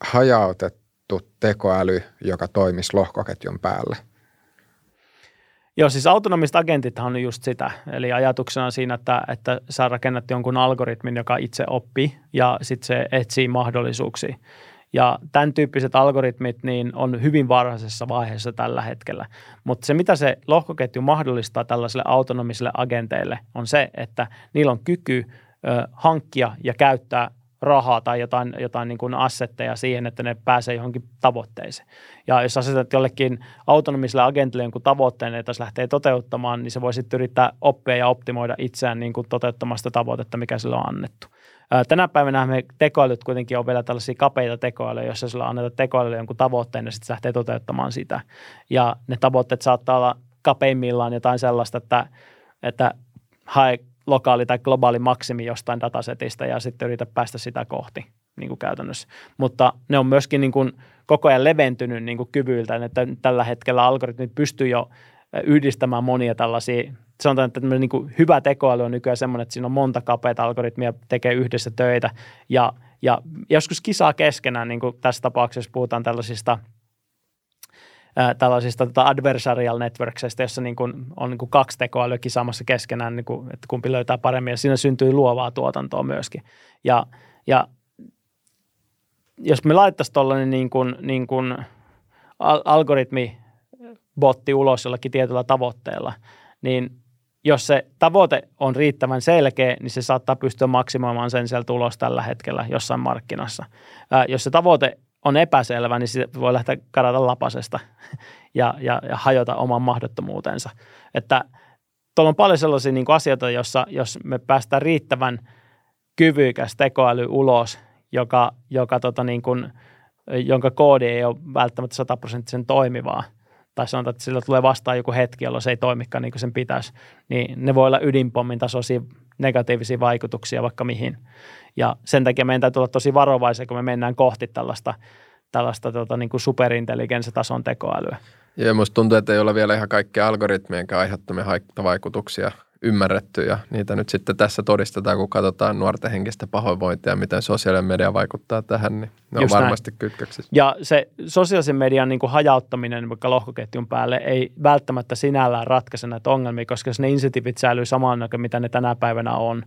hajautettu tekoäly, joka toimisi lohkoketjun päälle? Joo, siis autonomiset agentithan on just sitä. Eli ajatuksena on siinä, että, että sä rakennat jonkun algoritmin, joka itse oppii ja sitten se etsii mahdollisuuksia. Ja tämän tyyppiset algoritmit niin on hyvin varhaisessa vaiheessa tällä hetkellä. Mutta se, mitä se lohkoketju mahdollistaa tällaisille autonomisille agenteille, on se, että niillä on kyky ö, hankkia ja käyttää rahaa tai jotain, jotain niin kuin assetteja siihen, että ne pääsee johonkin tavoitteeseen. Ja jos asetat jollekin autonomiselle agentille jonkun tavoitteen, että se lähtee toteuttamaan, niin se voi sitten yrittää oppia ja optimoida itseään niin kuin toteuttamasta tavoitetta, mikä sille on annettu. Tänä päivänä me tekoälyt kuitenkin on vielä tällaisia kapeita tekoälyjä, joissa sillä annetaan tekoälylle jonkun tavoitteen ja sitten se lähtee toteuttamaan sitä. Ja ne tavoitteet saattaa olla kapeimmillaan jotain sellaista, että, että hae lokaali tai globaali maksimi jostain datasetista ja sitten yritä päästä sitä kohti niin kuin käytännössä. Mutta ne on myöskin niin kuin koko ajan leventynyt niin kuin kyvyiltä, että tällä hetkellä algoritmit pystyy jo yhdistämään monia tällaisia sanotaan, että niin kuin hyvä tekoäly on nykyään semmoinen, että siinä on monta kapeata algoritmia, tekee yhdessä töitä ja, ja joskus kisaa keskenään, niin kuin tässä tapauksessa puhutaan tällaisista tällaisista tota adversarial networksista, jossa niin kuin on niin kuin kaksi tekoälyä kisaamassa keskenään, niin kuin, että kumpi löytää paremmin, ja siinä syntyy luovaa tuotantoa myöskin. Ja, ja jos me laittaisiin tuollainen niin kuin, niin kuin algoritmi botti ulos jollakin tietyllä tavoitteella, niin jos se tavoite on riittävän selkeä, niin se saattaa pystyä maksimoimaan sen sieltä tulos tällä hetkellä jossain markkinassa. Ää, jos se tavoite on epäselvä, niin se voi lähteä karata lapasesta ja, ja, ja hajota oman mahdottomuutensa. Että tuolla on paljon sellaisia niin asioita, jossa jos me päästään riittävän kyvykäs tekoäly ulos, joka, joka tota niin kuin, jonka koodi ei ole välttämättä sataprosenttisen toimivaa – tai sanotaan, että sillä tulee vastaan joku hetki, jolloin se ei toimikaan niin kuin sen pitäisi, niin ne voi olla ydinpommin tasoisia negatiivisia vaikutuksia vaikka mihin. Ja sen takia meidän täytyy olla tosi varovaisia, kun me mennään kohti tällaista, tällaista tota, niin kuin superintelligenssitason tekoälyä. Ja musta tuntuu, että ei ole vielä ihan kaikkia algoritmien aiheuttamia haittavaikutuksia ymmärretty ja niitä nyt sitten tässä todistetaan, kun katsotaan nuorten henkistä pahoinvointia, miten sosiaalinen media vaikuttaa tähän, niin ne Just on varmasti näin. kytköksissä. Ja se sosiaalisen median niin kuin hajauttaminen vaikka lohkoketjun päälle ei välttämättä sinällään ratkaise näitä ongelmia, koska jos ne insentiivit säilyy samaan kuin mitä ne tänä päivänä on,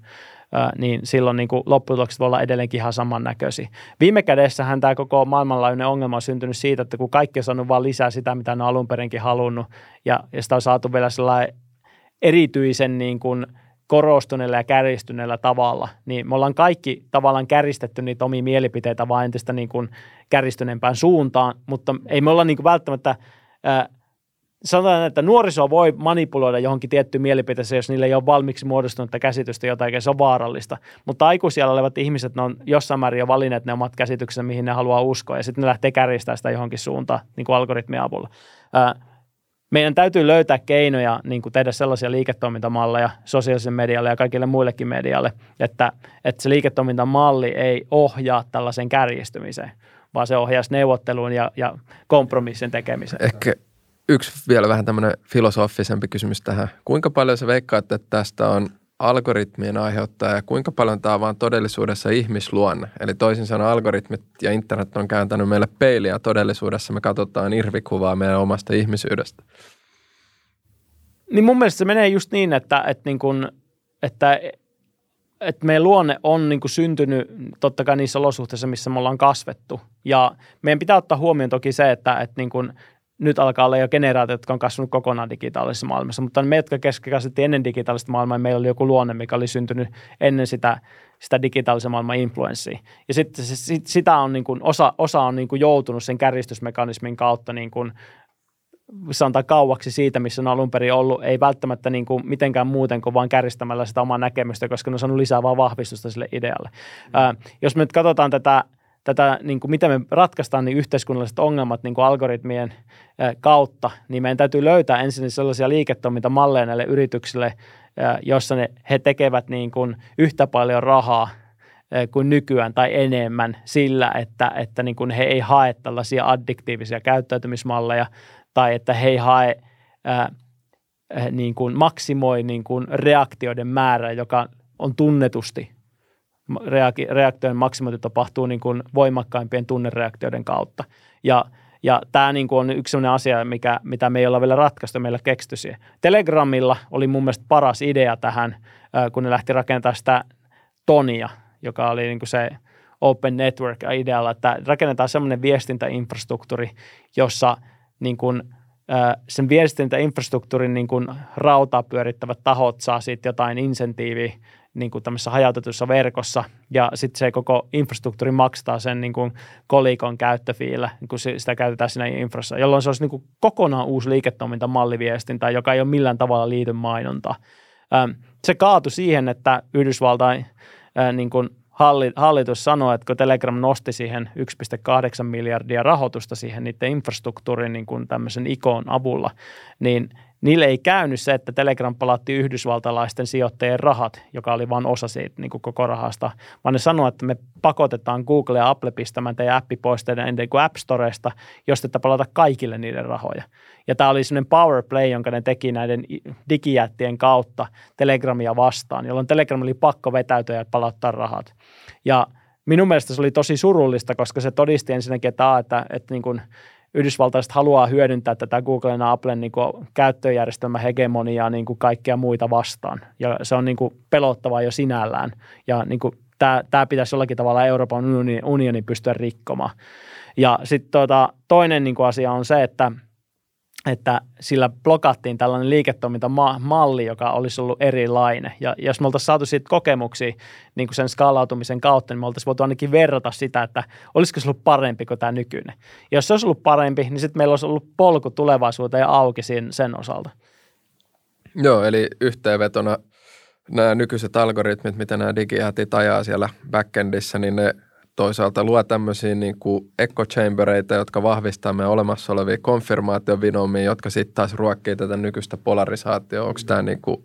niin silloin niin kuin lopputulokset voi olla edelleenkin ihan samannäköisiä. Viime kädessähän tämä koko maailmanlaajuinen ongelma on syntynyt siitä, että kun kaikki on saanut vain lisää sitä, mitä ne on alun perinkin halunnut, ja, ja sitä on saatu vielä sellainen erityisen niin kuin korostuneella ja kärjistyneellä tavalla, niin me ollaan kaikki tavallaan käristetty niitä omia mielipiteitä vain entistä niin kuin kärjistyneempään suuntaan, mutta ei me olla niin kuin välttämättä, äh, sanotaan, että nuoriso voi manipuloida johonkin tiettyyn mielipiteeseen, jos niille ei ole valmiiksi muodostunutta käsitystä jotain, se on vaarallista. Mutta aikuisilla olevat ihmiset, ne on jossain määrin jo valinneet ne omat käsityksensä, mihin ne haluaa uskoa, ja sitten ne lähtee kärjistämään sitä johonkin suuntaan, niin kuin algoritmien avulla. Äh, meidän täytyy löytää keinoja niin kuin tehdä sellaisia liiketoimintamalleja sosiaaliselle medialle ja kaikille muillekin medialle, että, että se liiketoimintamalli ei ohjaa tällaisen kärjistymiseen, vaan se ohjaisi neuvotteluun ja, ja kompromissin tekemiseen. Ehkä yksi vielä vähän tämmöinen filosofisempi kysymys tähän. Kuinka paljon se veikkaat, että tästä on algoritmien aiheuttaa ja kuinka paljon tämä on vaan todellisuudessa ihmisluonne. Eli toisin sanoen algoritmit ja internet on kääntänyt meille peiliä todellisuudessa me katsotaan irvikuvaa meidän omasta ihmisyydestä. Niin mun mielestä se menee just niin, että, että, niin kun, että, että meidän luonne on niin syntynyt totta kai niissä olosuhteissa, missä me ollaan kasvettu. Ja meidän pitää ottaa huomioon toki se, että, että niin kuin nyt alkaa olla jo generaatiot, jotka on kasvanut kokonaan digitaalisessa maailmassa, mutta me, jotka kasvettiin ennen digitaalista maailmaa, meillä oli joku luonne, mikä oli syntynyt ennen sitä, sitä digitaalisen maailman influenssia. Ja sitten sit, sitä on niin kuin, osa, osa on niin kuin joutunut sen kärjistysmekanismin kautta niin kuin, sanotaan kauaksi siitä, missä on alun perin ollut, ei välttämättä niin kuin mitenkään muuten kuin vaan kärjistämällä sitä omaa näkemystä, koska ne on saanut lisää vaan vahvistusta sille idealle. Mm. Ää, jos me nyt katsotaan tätä tätä, niin kuin miten me ratkaistaan niin yhteiskunnalliset ongelmat niin kuin algoritmien kautta, niin meidän täytyy löytää ensin sellaisia liiketoimintamalleja näille yrityksille, jossa ne, he tekevät niin kuin yhtä paljon rahaa kuin nykyään tai enemmän sillä, että, että niin kuin he ei hae tällaisia addiktiivisia käyttäytymismalleja tai että he ei hae niin kuin maksimoi niin kuin reaktioiden määrää, joka on tunnetusti reaktioiden maksimointi tapahtuu niin kuin voimakkaimpien tunnereaktioiden kautta. Ja ja tämä niin kuin on yksi sellainen asia, mikä, mitä me ei olla vielä ratkaistu, meillä keksity siihen. Telegramilla oli mun mielestä paras idea tähän, kun ne lähti rakentamaan sitä Tonia, joka oli niin kuin se Open Network-idealla, että rakennetaan semmoinen viestintäinfrastruktuuri, jossa niin kuin, sen viestintäinfrastruktuurin niin kuin rautaa pyörittävät tahot saa siitä jotain insentiiviä niin kuin tämmöisessä hajautetussa verkossa ja sitten se koko infrastruktuuri maksaa sen niin kuin kolikon käyttöfiillä, niin kun sitä käytetään siinä infrassa, jolloin se olisi niin kuin kokonaan uusi liiketoimintamalliviestintä, joka ei ole millään tavalla liity mainontaa. Se kaatui siihen, että Yhdysvaltain niin kuin hallitus sanoi, että kun Telegram nosti siihen 1,8 miljardia rahoitusta siihen niiden infrastruktuurin niin kuin tämmöisen ikoon avulla, niin niille ei käynyt se, että Telegram palatti yhdysvaltalaisten sijoittajien rahat, joka oli vain osa siitä niin kuin koko rahasta, vaan ne sanoi, että me pakotetaan Google ja Apple pistämään teidän appi pois teidän ennen kuin App Storesta, jos ette palata kaikille niiden rahoja. Ja tämä oli sellainen power play, jonka ne teki näiden digijättien kautta Telegramia vastaan, jolloin Telegram oli pakko vetäytyä ja palauttaa rahat. Ja minun mielestä se oli tosi surullista, koska se todisti ensinnäkin, että, että, että niin kuin yhdysvaltaiset haluaa hyödyntää tätä Googlen ja Applen niin kuin hegemoniaa niin kuin kaikkia muita vastaan. Ja se on niin kuin pelottavaa jo sinällään. Ja niin kuin tämä, tämä pitäisi jollakin tavalla Euroopan unionin, unionin pystyä rikkomaan. Ja sitten tuota, toinen niin kuin asia on se, että – että sillä blokattiin tällainen liiketoimintamalli, joka olisi ollut erilainen. Ja jos me oltaisiin saatu siitä kokemuksia niin kuin sen skaalautumisen kautta, niin me oltaisiin voitu ainakin verrata sitä, että olisiko se ollut parempi kuin tämä nykyinen. Ja jos se olisi ollut parempi, niin sitten meillä olisi ollut polku tulevaisuuteen ja auki sen osalta. Joo, eli yhteenvetona nämä nykyiset algoritmit, mitä nämä digijätit ajaa siellä backendissä, niin ne toisaalta luo tämmöisiä niin kuin echo chambereita, jotka vahvistaa meidän olemassa olevia konfirmaatiovinomia, jotka sitten taas ruokkii tätä nykyistä polarisaatioa. Onko tämä niin kuin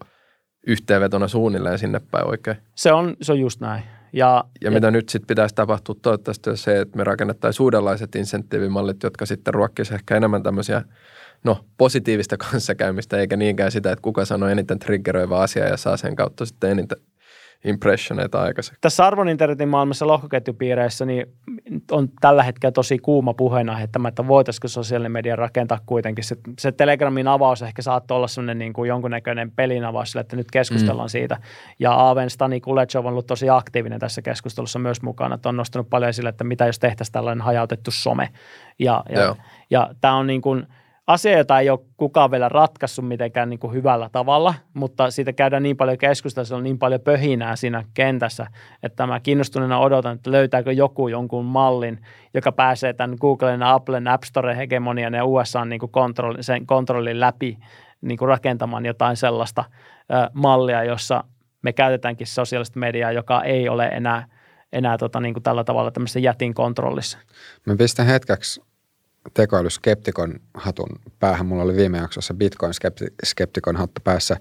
yhteenvetona suunnilleen sinne päin oikein? Se on, se on just näin. Ja, ja, ja mitä nyt sitten pitäisi tapahtua toivottavasti on se, että me rakennettaisiin uudenlaiset insentiivimallit, jotka sitten ruokkisivat ehkä enemmän tämmöisiä no, positiivista kanssakäymistä, eikä niinkään sitä, että kuka sanoo eniten triggeröivä asiaa ja saa sen kautta sitten eniten impressioneita aikaiseksi. Tässä arvon internetin maailmassa lohkoketjupiireissä niin on tällä hetkellä tosi kuuma puheena, että, että voitaisiinko sosiaalinen media rakentaa kuitenkin. Se, se Telegramin avaus ehkä saattoi olla sellainen niin kuin jonkunnäköinen pelin avaus sille, että nyt keskustellaan mm. siitä. Ja Aaven Stani Kulechov on ollut tosi aktiivinen tässä keskustelussa myös mukana, että on nostanut paljon esille, että mitä jos tehtäisiin tällainen hajautettu some. Ja, ja, ja, ja tämä on niin kuin – asia, jota ei ole kukaan vielä ratkaissut mitenkään niin kuin hyvällä tavalla, mutta siitä käydään niin paljon keskustelua, se on niin paljon pöhinää siinä kentässä, että mä kiinnostuneena odotan, että löytääkö joku jonkun mallin, joka pääsee tämän Googlen ja Applen App Store hegemonian ja USA niin kuin kontrolli, sen kontrollin läpi niin kuin rakentamaan jotain sellaista ö, mallia, jossa me käytetäänkin sosiaalista mediaa, joka ei ole enää, enää tota, niin kuin tällä tavalla tämmöisessä jätin kontrollissa. Mä pistän hetkeksi tekoälyskeptikon hatun päähän. Mulla oli viime jaksossa Bitcoin-skeptikon hattu päässä.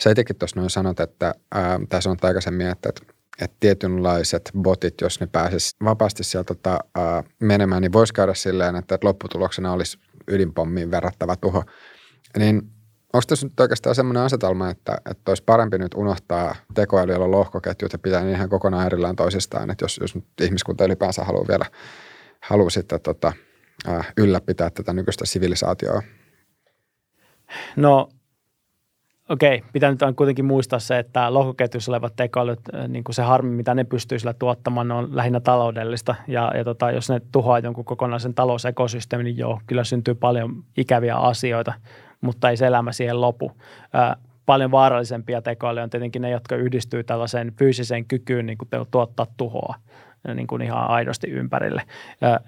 Sä itsekin tuossa noin sanot, että ää, tai sanot aikaisemmin, että, että, että tietynlaiset botit, jos ne pääsis vapaasti sieltä tota, ää, menemään, niin voisi käydä silleen, että, että lopputuloksena olisi ydinpommiin verrattava tuho. Niin onko tässä nyt oikeastaan semmoinen asetelma, että, että olisi parempi nyt unohtaa tekoäly ja lohkoketjut ja pitää ihan kokonaan erillään toisistaan, että jos, jos nyt ihmiskunta ylipäänsä haluaa vielä haluaa sitten tota, Äh, ylläpitää tätä nykyistä sivilisaatioa? No okei, pitää nyt kuitenkin muistaa se, että lohkoketjussa olevat tekoälyt, äh, niin kuin se harmi, mitä ne pystyy sillä tuottamaan, on lähinnä taloudellista. Ja, ja tota, jos ne tuhoaa jonkun kokonaisen talousekosysteemin, niin joo, kyllä syntyy paljon ikäviä asioita, mutta ei se elämä siihen lopu. Äh, paljon vaarallisempia tekoälyjä on tietenkin ne, jotka yhdistyy tällaiseen fyysiseen kykyyn niin kuin tuottaa tuhoa niin kuin ihan aidosti ympärille.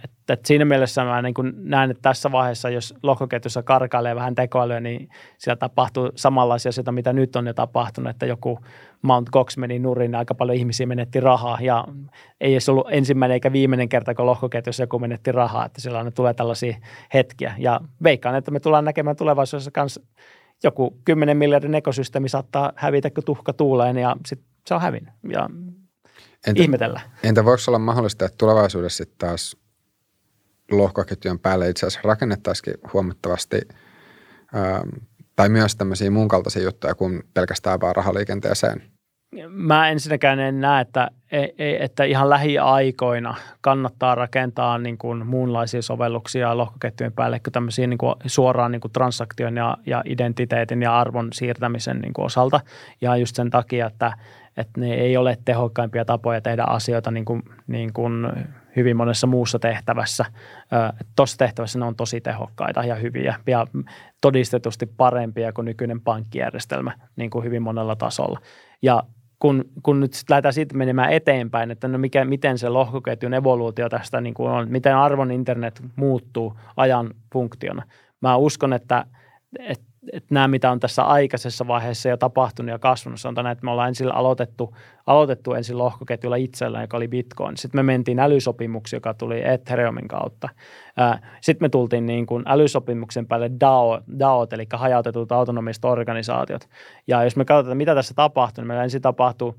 Et, et siinä mielessä mä niin kuin näen, että tässä vaiheessa, jos lohkoketjussa karkailee vähän tekoälyä, niin siellä tapahtuu samanlaisia asioita, mitä nyt on jo tapahtunut, että joku Mount Cox meni nurin aika paljon ihmisiä menetti rahaa ja ei edes ollut ensimmäinen eikä viimeinen kerta, kun lohkoketjussa joku menetti rahaa, että siellä on, tulee tällaisia hetkiä ja veikkaan, että me tullaan näkemään tulevaisuudessa kanssa joku 10 miljardin ekosysteemi saattaa hävitä, kun tuhka tuuleen ja sitten se on hävinnyt. Ja entä, ihmetellä. Entä voiko olla mahdollista, että tulevaisuudessa sitten taas lohkoketjujen päälle itse asiassa rakennettaisiin huomattavasti ää, tai myös tämmöisiä muun kaltaisia juttuja kuin pelkästään vaan rahaliikenteeseen mä ensinnäkään en näe, että, että ihan lähiaikoina kannattaa rakentaa niin kuin muunlaisia sovelluksia lohkoketjujen päälle kuin tämmöisiä niin kuin suoraan niin kuin transaktion ja, ja identiteetin ja arvon siirtämisen niin kuin osalta. Ja just sen takia, että, että ne ei ole tehokkaimpia tapoja tehdä asioita niin kuin, niin kuin hyvin monessa muussa tehtävässä. Tuossa tehtävässä ne on tosi tehokkaita ja hyviä ja todistetusti parempia kuin nykyinen pankkijärjestelmä niin kuin hyvin monella tasolla. Ja kun, kun nyt sitten lähdetään siitä menemään eteenpäin, että no mikä, miten se lohkoketjun evoluutio tästä niin kuin on, miten arvon internet muuttuu ajan funktiona. Mä uskon, että, että että nämä, mitä on tässä aikaisessa vaiheessa jo tapahtunut ja kasvanut, sanotaan, että me ollaan ensin aloitettu, aloitettu ensin lohkoketjulla itsellään, joka oli Bitcoin. Sitten me mentiin älysopimuksi, joka tuli Ethereumin kautta. Sitten me tultiin niin kuin älysopimuksen päälle DAO, DAOt, eli hajautetut autonomiset organisaatiot. Ja jos me katsotaan, mitä tässä tapahtuu, niin meillä ensin tapahtuu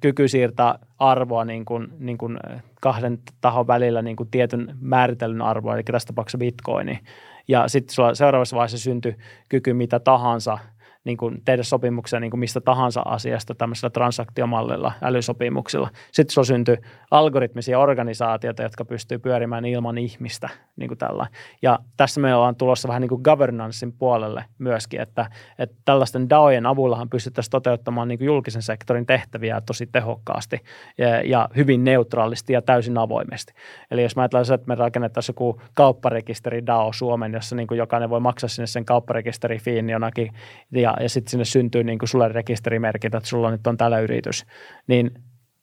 kyky siirtää arvoa niin kuin, niin kuin kahden tahon välillä niin kuin tietyn määritellyn arvoa, eli tässä tapauksessa bitcoini. Ja sitten seuraavassa vaiheessa syntyi kyky mitä tahansa – niin kuin tehdä sopimuksia niin kuin mistä tahansa asiasta tämmöisellä transaktiomallilla, älysopimuksilla. Sitten sulla syntyy algoritmisia organisaatioita, jotka pystyy pyörimään ilman ihmistä, niin kuin tällä. Ja tässä me ollaan tulossa vähän niin kuin governancein puolelle myöskin, että, että tällaisten DAOjen avullahan pystyttäisiin toteuttamaan niin kuin julkisen sektorin tehtäviä tosi tehokkaasti ja, ja hyvin neutraalisti ja täysin avoimesti. Eli jos mä ajattelen, että me rakennettaisiin joku kaupparekisteri DAO Suomen, jossa niin kuin jokainen voi maksaa sinne sen kaupparekisterifiin jonakin ja ja, sitten sinne syntyy niin kuin sulle rekisterimerkintä, että sulla nyt on tällä yritys, niin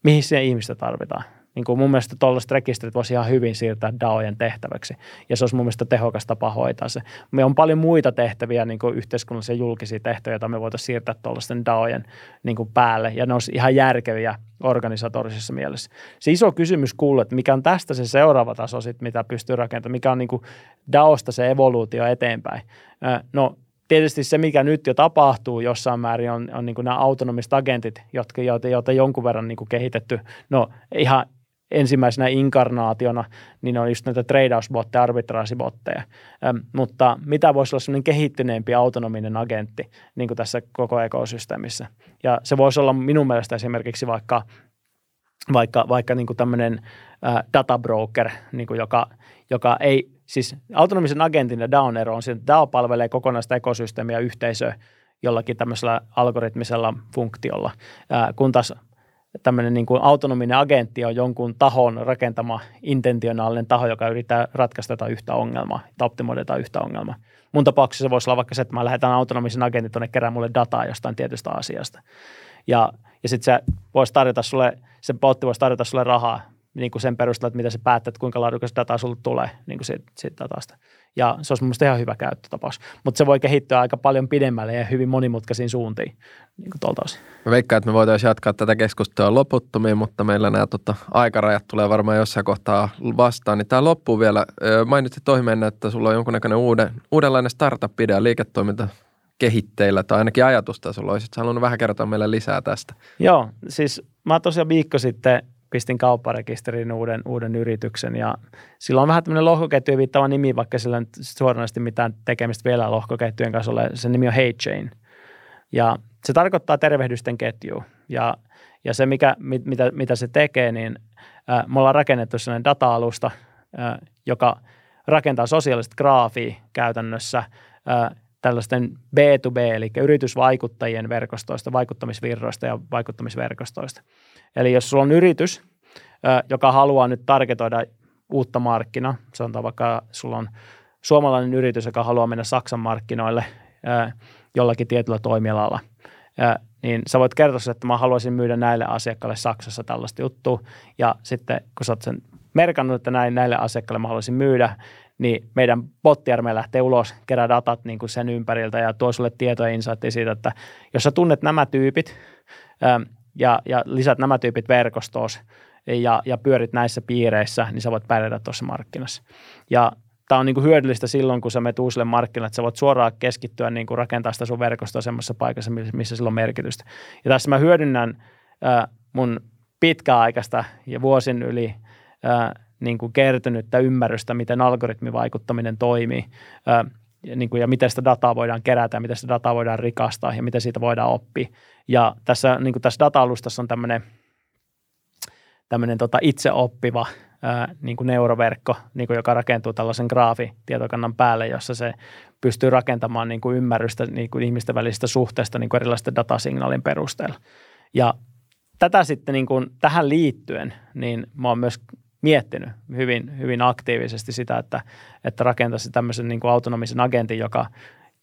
mihin siihen ihmistä tarvitaan? Niin kuin mun mielestä tuollaiset rekisterit voisi ihan hyvin siirtää DAOjen tehtäväksi. Ja se olisi mun mielestä tehokas tapa hoitaa se. Me on paljon muita tehtäviä, niin kuin yhteiskunnallisia julkisia tehtäviä, joita me voitaisiin siirtää tuollaisten DAOjen niin kuin päälle. Ja ne olisi ihan järkeviä organisatorisessa mielessä. Se iso kysymys kuuluu, että mikä on tästä se seuraava taso, sit, mitä pystyy rakentamaan. Mikä on niin kuin DAOsta se evoluutio eteenpäin. No tietysti se, mikä nyt jo tapahtuu jossain määrin, on, on niin nämä autonomiset agentit, jotka, joita, joita jonkun verran niin kehitetty. No ihan ensimmäisenä inkarnaationa, niin on just näitä tradeausbotteja, arbitraasibotteja. Ähm, mutta mitä voisi olla sellainen kehittyneempi autonominen agentti niin kuin tässä koko ekosysteemissä? Ja se voisi olla minun mielestä esimerkiksi vaikka, vaikka, vaikka niin tämmöinen äh, databroker, niin joka, joka ei siis autonomisen agentin ja DAOn ero on se, että DAO palvelee kokonaista ekosysteemiä ja yhteisöä jollakin tämmöisellä algoritmisella funktiolla, ää, kun taas tämmöinen niin kuin autonominen agentti on jonkun tahon rakentama intentionaalinen taho, joka yrittää ratkaista jotain yhtä ongelmaa tai optimoida yhtä ongelmaa. Mun tapauksessa se voisi olla vaikka se, että mä lähetän autonomisen agentin tuonne kerään mulle dataa jostain tietystä asiasta. Ja, ja sitten se voisi tarjota sulle, se botti voisi tarjota sulle rahaa niin kuin sen perusteella, että mitä se päättää, että kuinka laadukas dataa sulle tulee niin kuin siitä, siitä datasta. Ja se olisi mielestäni ihan hyvä käyttötapaus. Mutta se voi kehittyä aika paljon pidemmälle ja hyvin monimutkaisiin suuntiin niin kuin tuolta osin. Mä veikkaan, että me voitaisiin jatkaa tätä keskustelua loputtomiin, mutta meillä nämä tota, aikarajat tulee varmaan jossain kohtaa vastaan. Niin tämä loppuu vielä. Mainitsit tohi mennä, että sulla on jonkunnäköinen uuden, uudenlainen startup-idea, liiketoiminta kehitteillä tai ainakin ajatustasolla. Olisit halunnut vähän kertoa meille lisää tästä? Joo, siis mä tosiaan viikko sitten – pistin kaupparekisteriin uuden, uuden yrityksen ja sillä on vähän tämmöinen lohkoketjujen viittava nimi, vaikka sillä ei suoranaisesti mitään tekemistä vielä lohkoketjujen kanssa ole. Se nimi on HeyChain ja se tarkoittaa tervehdysten ketju ja, ja se, mikä, mit, mitä, mitä se tekee, niin äh, me ollaan rakennettu sellainen data-alusta, äh, joka rakentaa sosiaalista graafia käytännössä äh, tällaisten B2B, eli yritysvaikuttajien verkostoista, vaikuttamisvirroista ja vaikuttamisverkostoista. Eli jos sulla on yritys, joka haluaa nyt targetoida uutta markkinaa, sanotaan vaikka sulla on suomalainen yritys, joka haluaa mennä Saksan markkinoille jollakin tietyllä toimialalla, niin sä voit kertoa että mä haluaisin myydä näille asiakkaille Saksassa tällaista juttua, ja sitten kun sä oot sen merkannut, että näin, näille asiakkaille mä haluaisin myydä, niin meidän bottiarme lähtee ulos, kerää datat niin kuin sen ympäriltä ja tuo sulle tietoja insightia siitä, että jos sä tunnet nämä tyypit ja, ja lisät nämä tyypit verkostoos ja, ja pyörit näissä piireissä, niin sä voit pärjätä tuossa markkinassa. Ja tämä on niin kuin hyödyllistä silloin, kun sä menet uusille markkinoille, että sä voit suoraan keskittyä niin kuin rakentaa sitä sun verkostoa semmoisessa paikassa, missä sillä on merkitystä. Ja tässä mä hyödynnän äh, mun pitkäaikaista ja vuosin yli äh, niin kuin kertynyttä ymmärrystä, miten algoritmivaikuttaminen toimii. Äh, niin kuin, ja miten sitä dataa voidaan kerätä ja miten sitä dataa voidaan rikastaa ja miten siitä voidaan oppia. Ja tässä, niin kuin tässä data-alustassa on tämmöinen, tämmöinen tota itse oppiva ää, niin kuin neuroverkko, niin kuin joka rakentuu tällaisen graafitietokannan päälle, jossa se pystyy rakentamaan niin kuin ymmärrystä niin kuin ihmisten välisistä suhteista niin kuin erilaisten datasignaalin perusteella. Ja tätä sitten niin kuin tähän liittyen, niin mä oon myös miettinyt hyvin, hyvin aktiivisesti sitä, että, että rakentaisi tämmöisen niin kuin autonomisen agentin, joka,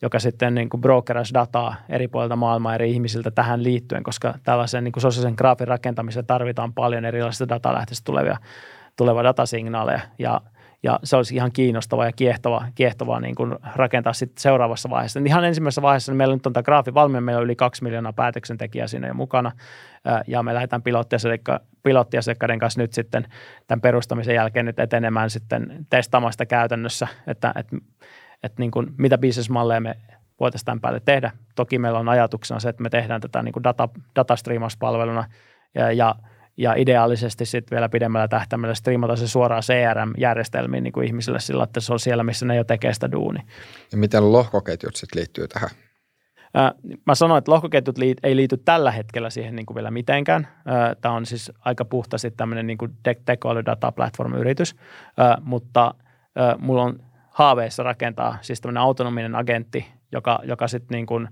joka sitten niin kuin brokerasi dataa eri puolilta maailmaa eri ihmisiltä tähän liittyen, koska tällaisen niin kuin sosiaalisen graafin rakentamiseen tarvitaan paljon erilaisista datalähteistä tulevia, tulevia datasignaaleja ja – ja se olisi ihan kiinnostava ja kiehtova, kiehtova niin kuin rakentaa sitten seuraavassa vaiheessa. Ihan ensimmäisessä vaiheessa niin meillä nyt on tämä graafi valmiina, meillä on yli kaksi miljoonaa päätöksentekijää siinä jo mukana, ja me lähdetään pilottiasiakkaiden kanssa nyt sitten tämän perustamisen jälkeen nyt etenemään sitten testaamaan sitä käytännössä, että, että, että niin kuin, mitä bisnesmalleja me voitaisiin tämän päälle tehdä. Toki meillä on ajatuksena se, että me tehdään tätä niin kuin data, datastriimauspalveluna ja, ja ja ideaalisesti sitten vielä pidemmällä tähtäimellä striimata se suoraan CRM-järjestelmiin niin kuin ihmisille sillä, että se on siellä, missä ne jo tekee sitä duuni. Ja miten lohkoketjut sitten liittyy tähän? Mä sanoin, että lohkoketjut ei liity tällä hetkellä siihen niin kuin vielä mitenkään. Tämä on siis aika puhtaasti tämmöinen niin tekoäly data platform-yritys, mutta mulla on haaveissa rakentaa siis tämmöinen autonominen agentti, joka, joka sitten niin kuin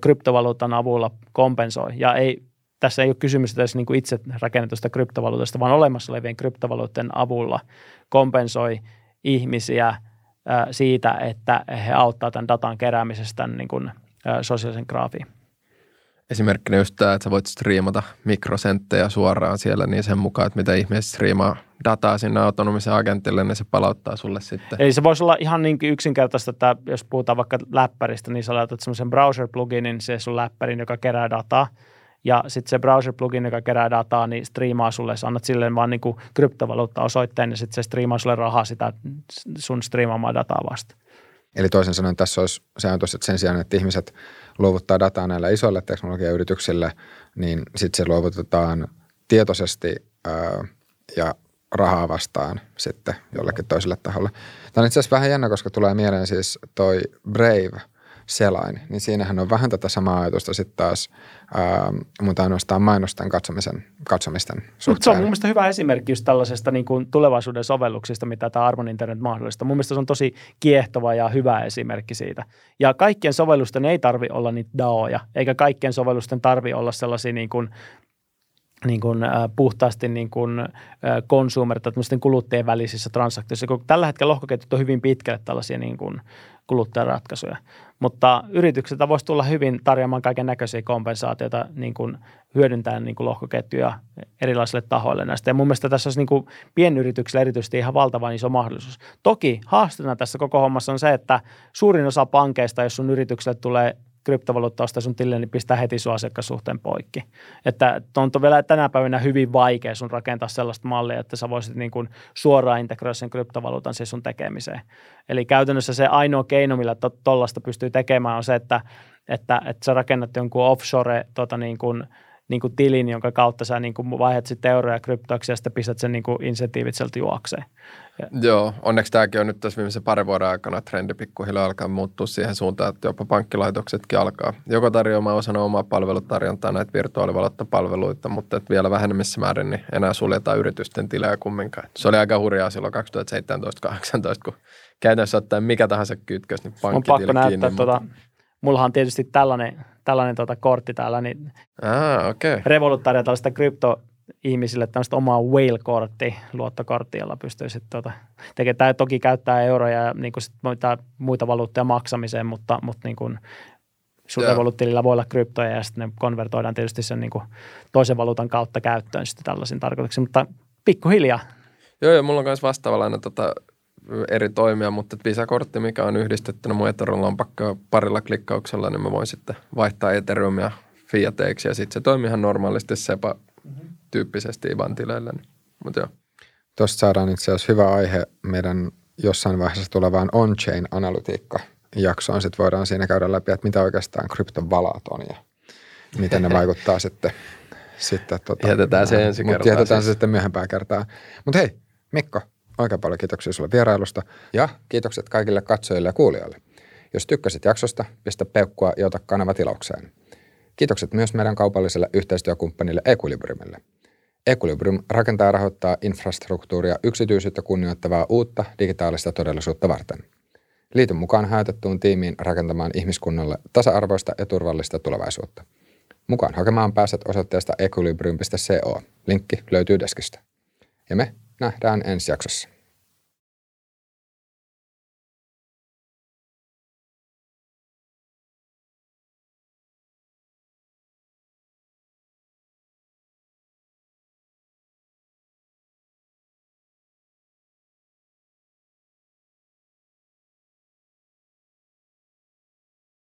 kryptovaluutan avulla kompensoi. Ja ei tässä ei ole kysymys edes niin kuin itse rakennetusta kryptovaluutasta, vaan olemassa olevien kryptovaluutten avulla kompensoi ihmisiä siitä, että he auttaa tämän datan keräämisestä niin kuin, sosiaalisen graafiin. Esimerkkinä just tämä, että sä voit striimata mikrosenttejä suoraan siellä, niin sen mukaan, että mitä ihmiset striimaa dataa sinne autonomisen agentille, niin se palauttaa sulle sitten. Eli se voisi olla ihan niin yksinkertaista, että jos puhutaan vaikka läppäristä, niin sä laitat semmoisen browser-pluginin, se sun läppärin, joka kerää dataa – ja sitten se browser-plugin, joka kerää dataa, niin striimaa sulle, sä annat silleen vaan niin kryptovaluutta-osoitteen, ja sitten se striimaa sulle rahaa sitä sun striimaamaa dataa vasta. Eli toisin sanoen tässä olisi se ajatus, että sen sijaan, että ihmiset luovuttaa dataa näille isoille teknologiayrityksille, niin sitten se luovutetaan tietoisesti ää, ja rahaa vastaan sitten jollekin toiselle taholle. Tämä on itse asiassa vähän jännä, koska tulee mieleen siis toi Brave – selain, niin siinähän on vähän tätä samaa ajatusta sitten taas, ää, mutta ainoastaan mainosten katsomisen, katsomisten suhteen. Se on mun mielestä hyvä esimerkki just tällaisesta niin kuin tulevaisuuden sovelluksista, mitä tämä Arvon Internet mahdollistaa. Mun mielestä se on tosi kiehtova ja hyvä esimerkki siitä. Ja kaikkien sovellusten ei tarvi olla niitä DAOja, eikä kaikkien sovellusten tarvi olla sellaisia niin kuin niin kuin, äh, puhtaasti niin kuin, äh, consumer- tai kuluttajien välisissä transaktioissa. Kun tällä hetkellä lohkoketjut on hyvin pitkälle tällaisia niin kuin, kuluttajaratkaisuja. Mutta yritykset voisi tulla hyvin tarjoamaan kaiken näköisiä kompensaatioita niin kuin hyödyntäen niin kuin lohkoketjuja erilaisille tahoille näistä. Ja mun mielestä tässä olisi niin kuin pienyrityksillä erityisesti ihan valtavan iso mahdollisuus. Toki haasteena tässä koko hommassa on se, että suurin osa pankeista, jos sun yritykselle tulee kryptovaluutta ostaa sun tilille, niin pistää heti sun asiakassuhteen poikki. Että on vielä tänä päivänä hyvin vaikea sun rakentaa sellaista mallia, että sä voisit niin kuin suoraan integroida sen kryptovaluutan siis sun tekemiseen. Eli käytännössä se ainoa keino, millä tuollaista pystyy tekemään, on se, että, että, että sä rakennat jonkun offshore tota niin kuin, niin kuin tilin, jonka kautta sä niin kuin vaihdat sitten euroja kryptoiksi ja sitten pistät sen niin kuin insentiivit sieltä juokseen. Joo, onneksi tämäkin on nyt tässä viimeisen parin vuoden aikana trendi pikkuhiljaa alkaa muuttua siihen suuntaan, että jopa pankkilaitoksetkin alkaa joko tarjoamaan osana omaa palvelutarjontaa näitä virtuaalivaluuttapalveluita, mutta että vielä vähemmissä määrin niin enää suljetaan yritysten tilejä kumminkaan. Se oli aika hurjaa silloin 2017-2018, kun käytännössä ottaen mikä tahansa kytkös, niin pankkitili On pakko näyttää kiinni, tuota, mutta... mullahan on tietysti tällainen, tällainen tuota kortti täällä, niin ah, okay. Revolut tarjoaa tällaista krypto, ihmisille tämmöistä omaa whale-kortti, luottokortti, jolla pystyy sitten tuota, tekemään. Tämä toki käyttää euroja ja niin kuin sit muita, muita valuutteja maksamiseen, mutta, mutta niin kuin sun Revolut-tilillä voi olla kryptoja ja sitten ne konvertoidaan tietysti sen niin kuin toisen valuutan kautta käyttöön sitten tällaisiin tarkoituksiin, mutta pikkuhiljaa. Joo, joo, mulla on myös vastaavallainen tota, eri toimia, mutta Visa-kortti, mikä on yhdistettynä mun Ethereum-lompakkoon parilla klikkauksella, niin mä voin sitten vaihtaa Ethereumia fiateiksi ja sitten se toimii ihan normaalisti SEPA tyyppisesti IBAN-tileillä. Niin. Mutta joo. Tuosta saadaan itse asiassa hyvä aihe meidän jossain vaiheessa tulevaan on-chain analytiikka jaksoon. Sitten voidaan siinä käydä läpi, että mitä oikeastaan kryptovalat on ja miten ne vaikuttaa sitten. sitten tota, jätetään se ensi kertaa. Jätetään se sitten myöhempää kertaa. Mutta hei, Mikko, oikein paljon kiitoksia sulle vierailusta ja kiitokset kaikille katsojille ja kuulijoille. Jos tykkäsit jaksosta, pistä peukkua ja ota kanava tilaukseen. Kiitokset myös meidän kaupalliselle yhteistyökumppanille Equilibriumille. Equilibrium rakentaa ja rahoittaa infrastruktuuria yksityisyyttä kunnioittavaa uutta digitaalista todellisuutta varten. Liity mukaan hajautettuun tiimiin rakentamaan ihmiskunnalle tasa-arvoista ja turvallista tulevaisuutta. Mukaan hakemaan pääset osoitteesta equilibrium.co. Linkki löytyy deskistä. Ja me nähdään ensi jaksossa.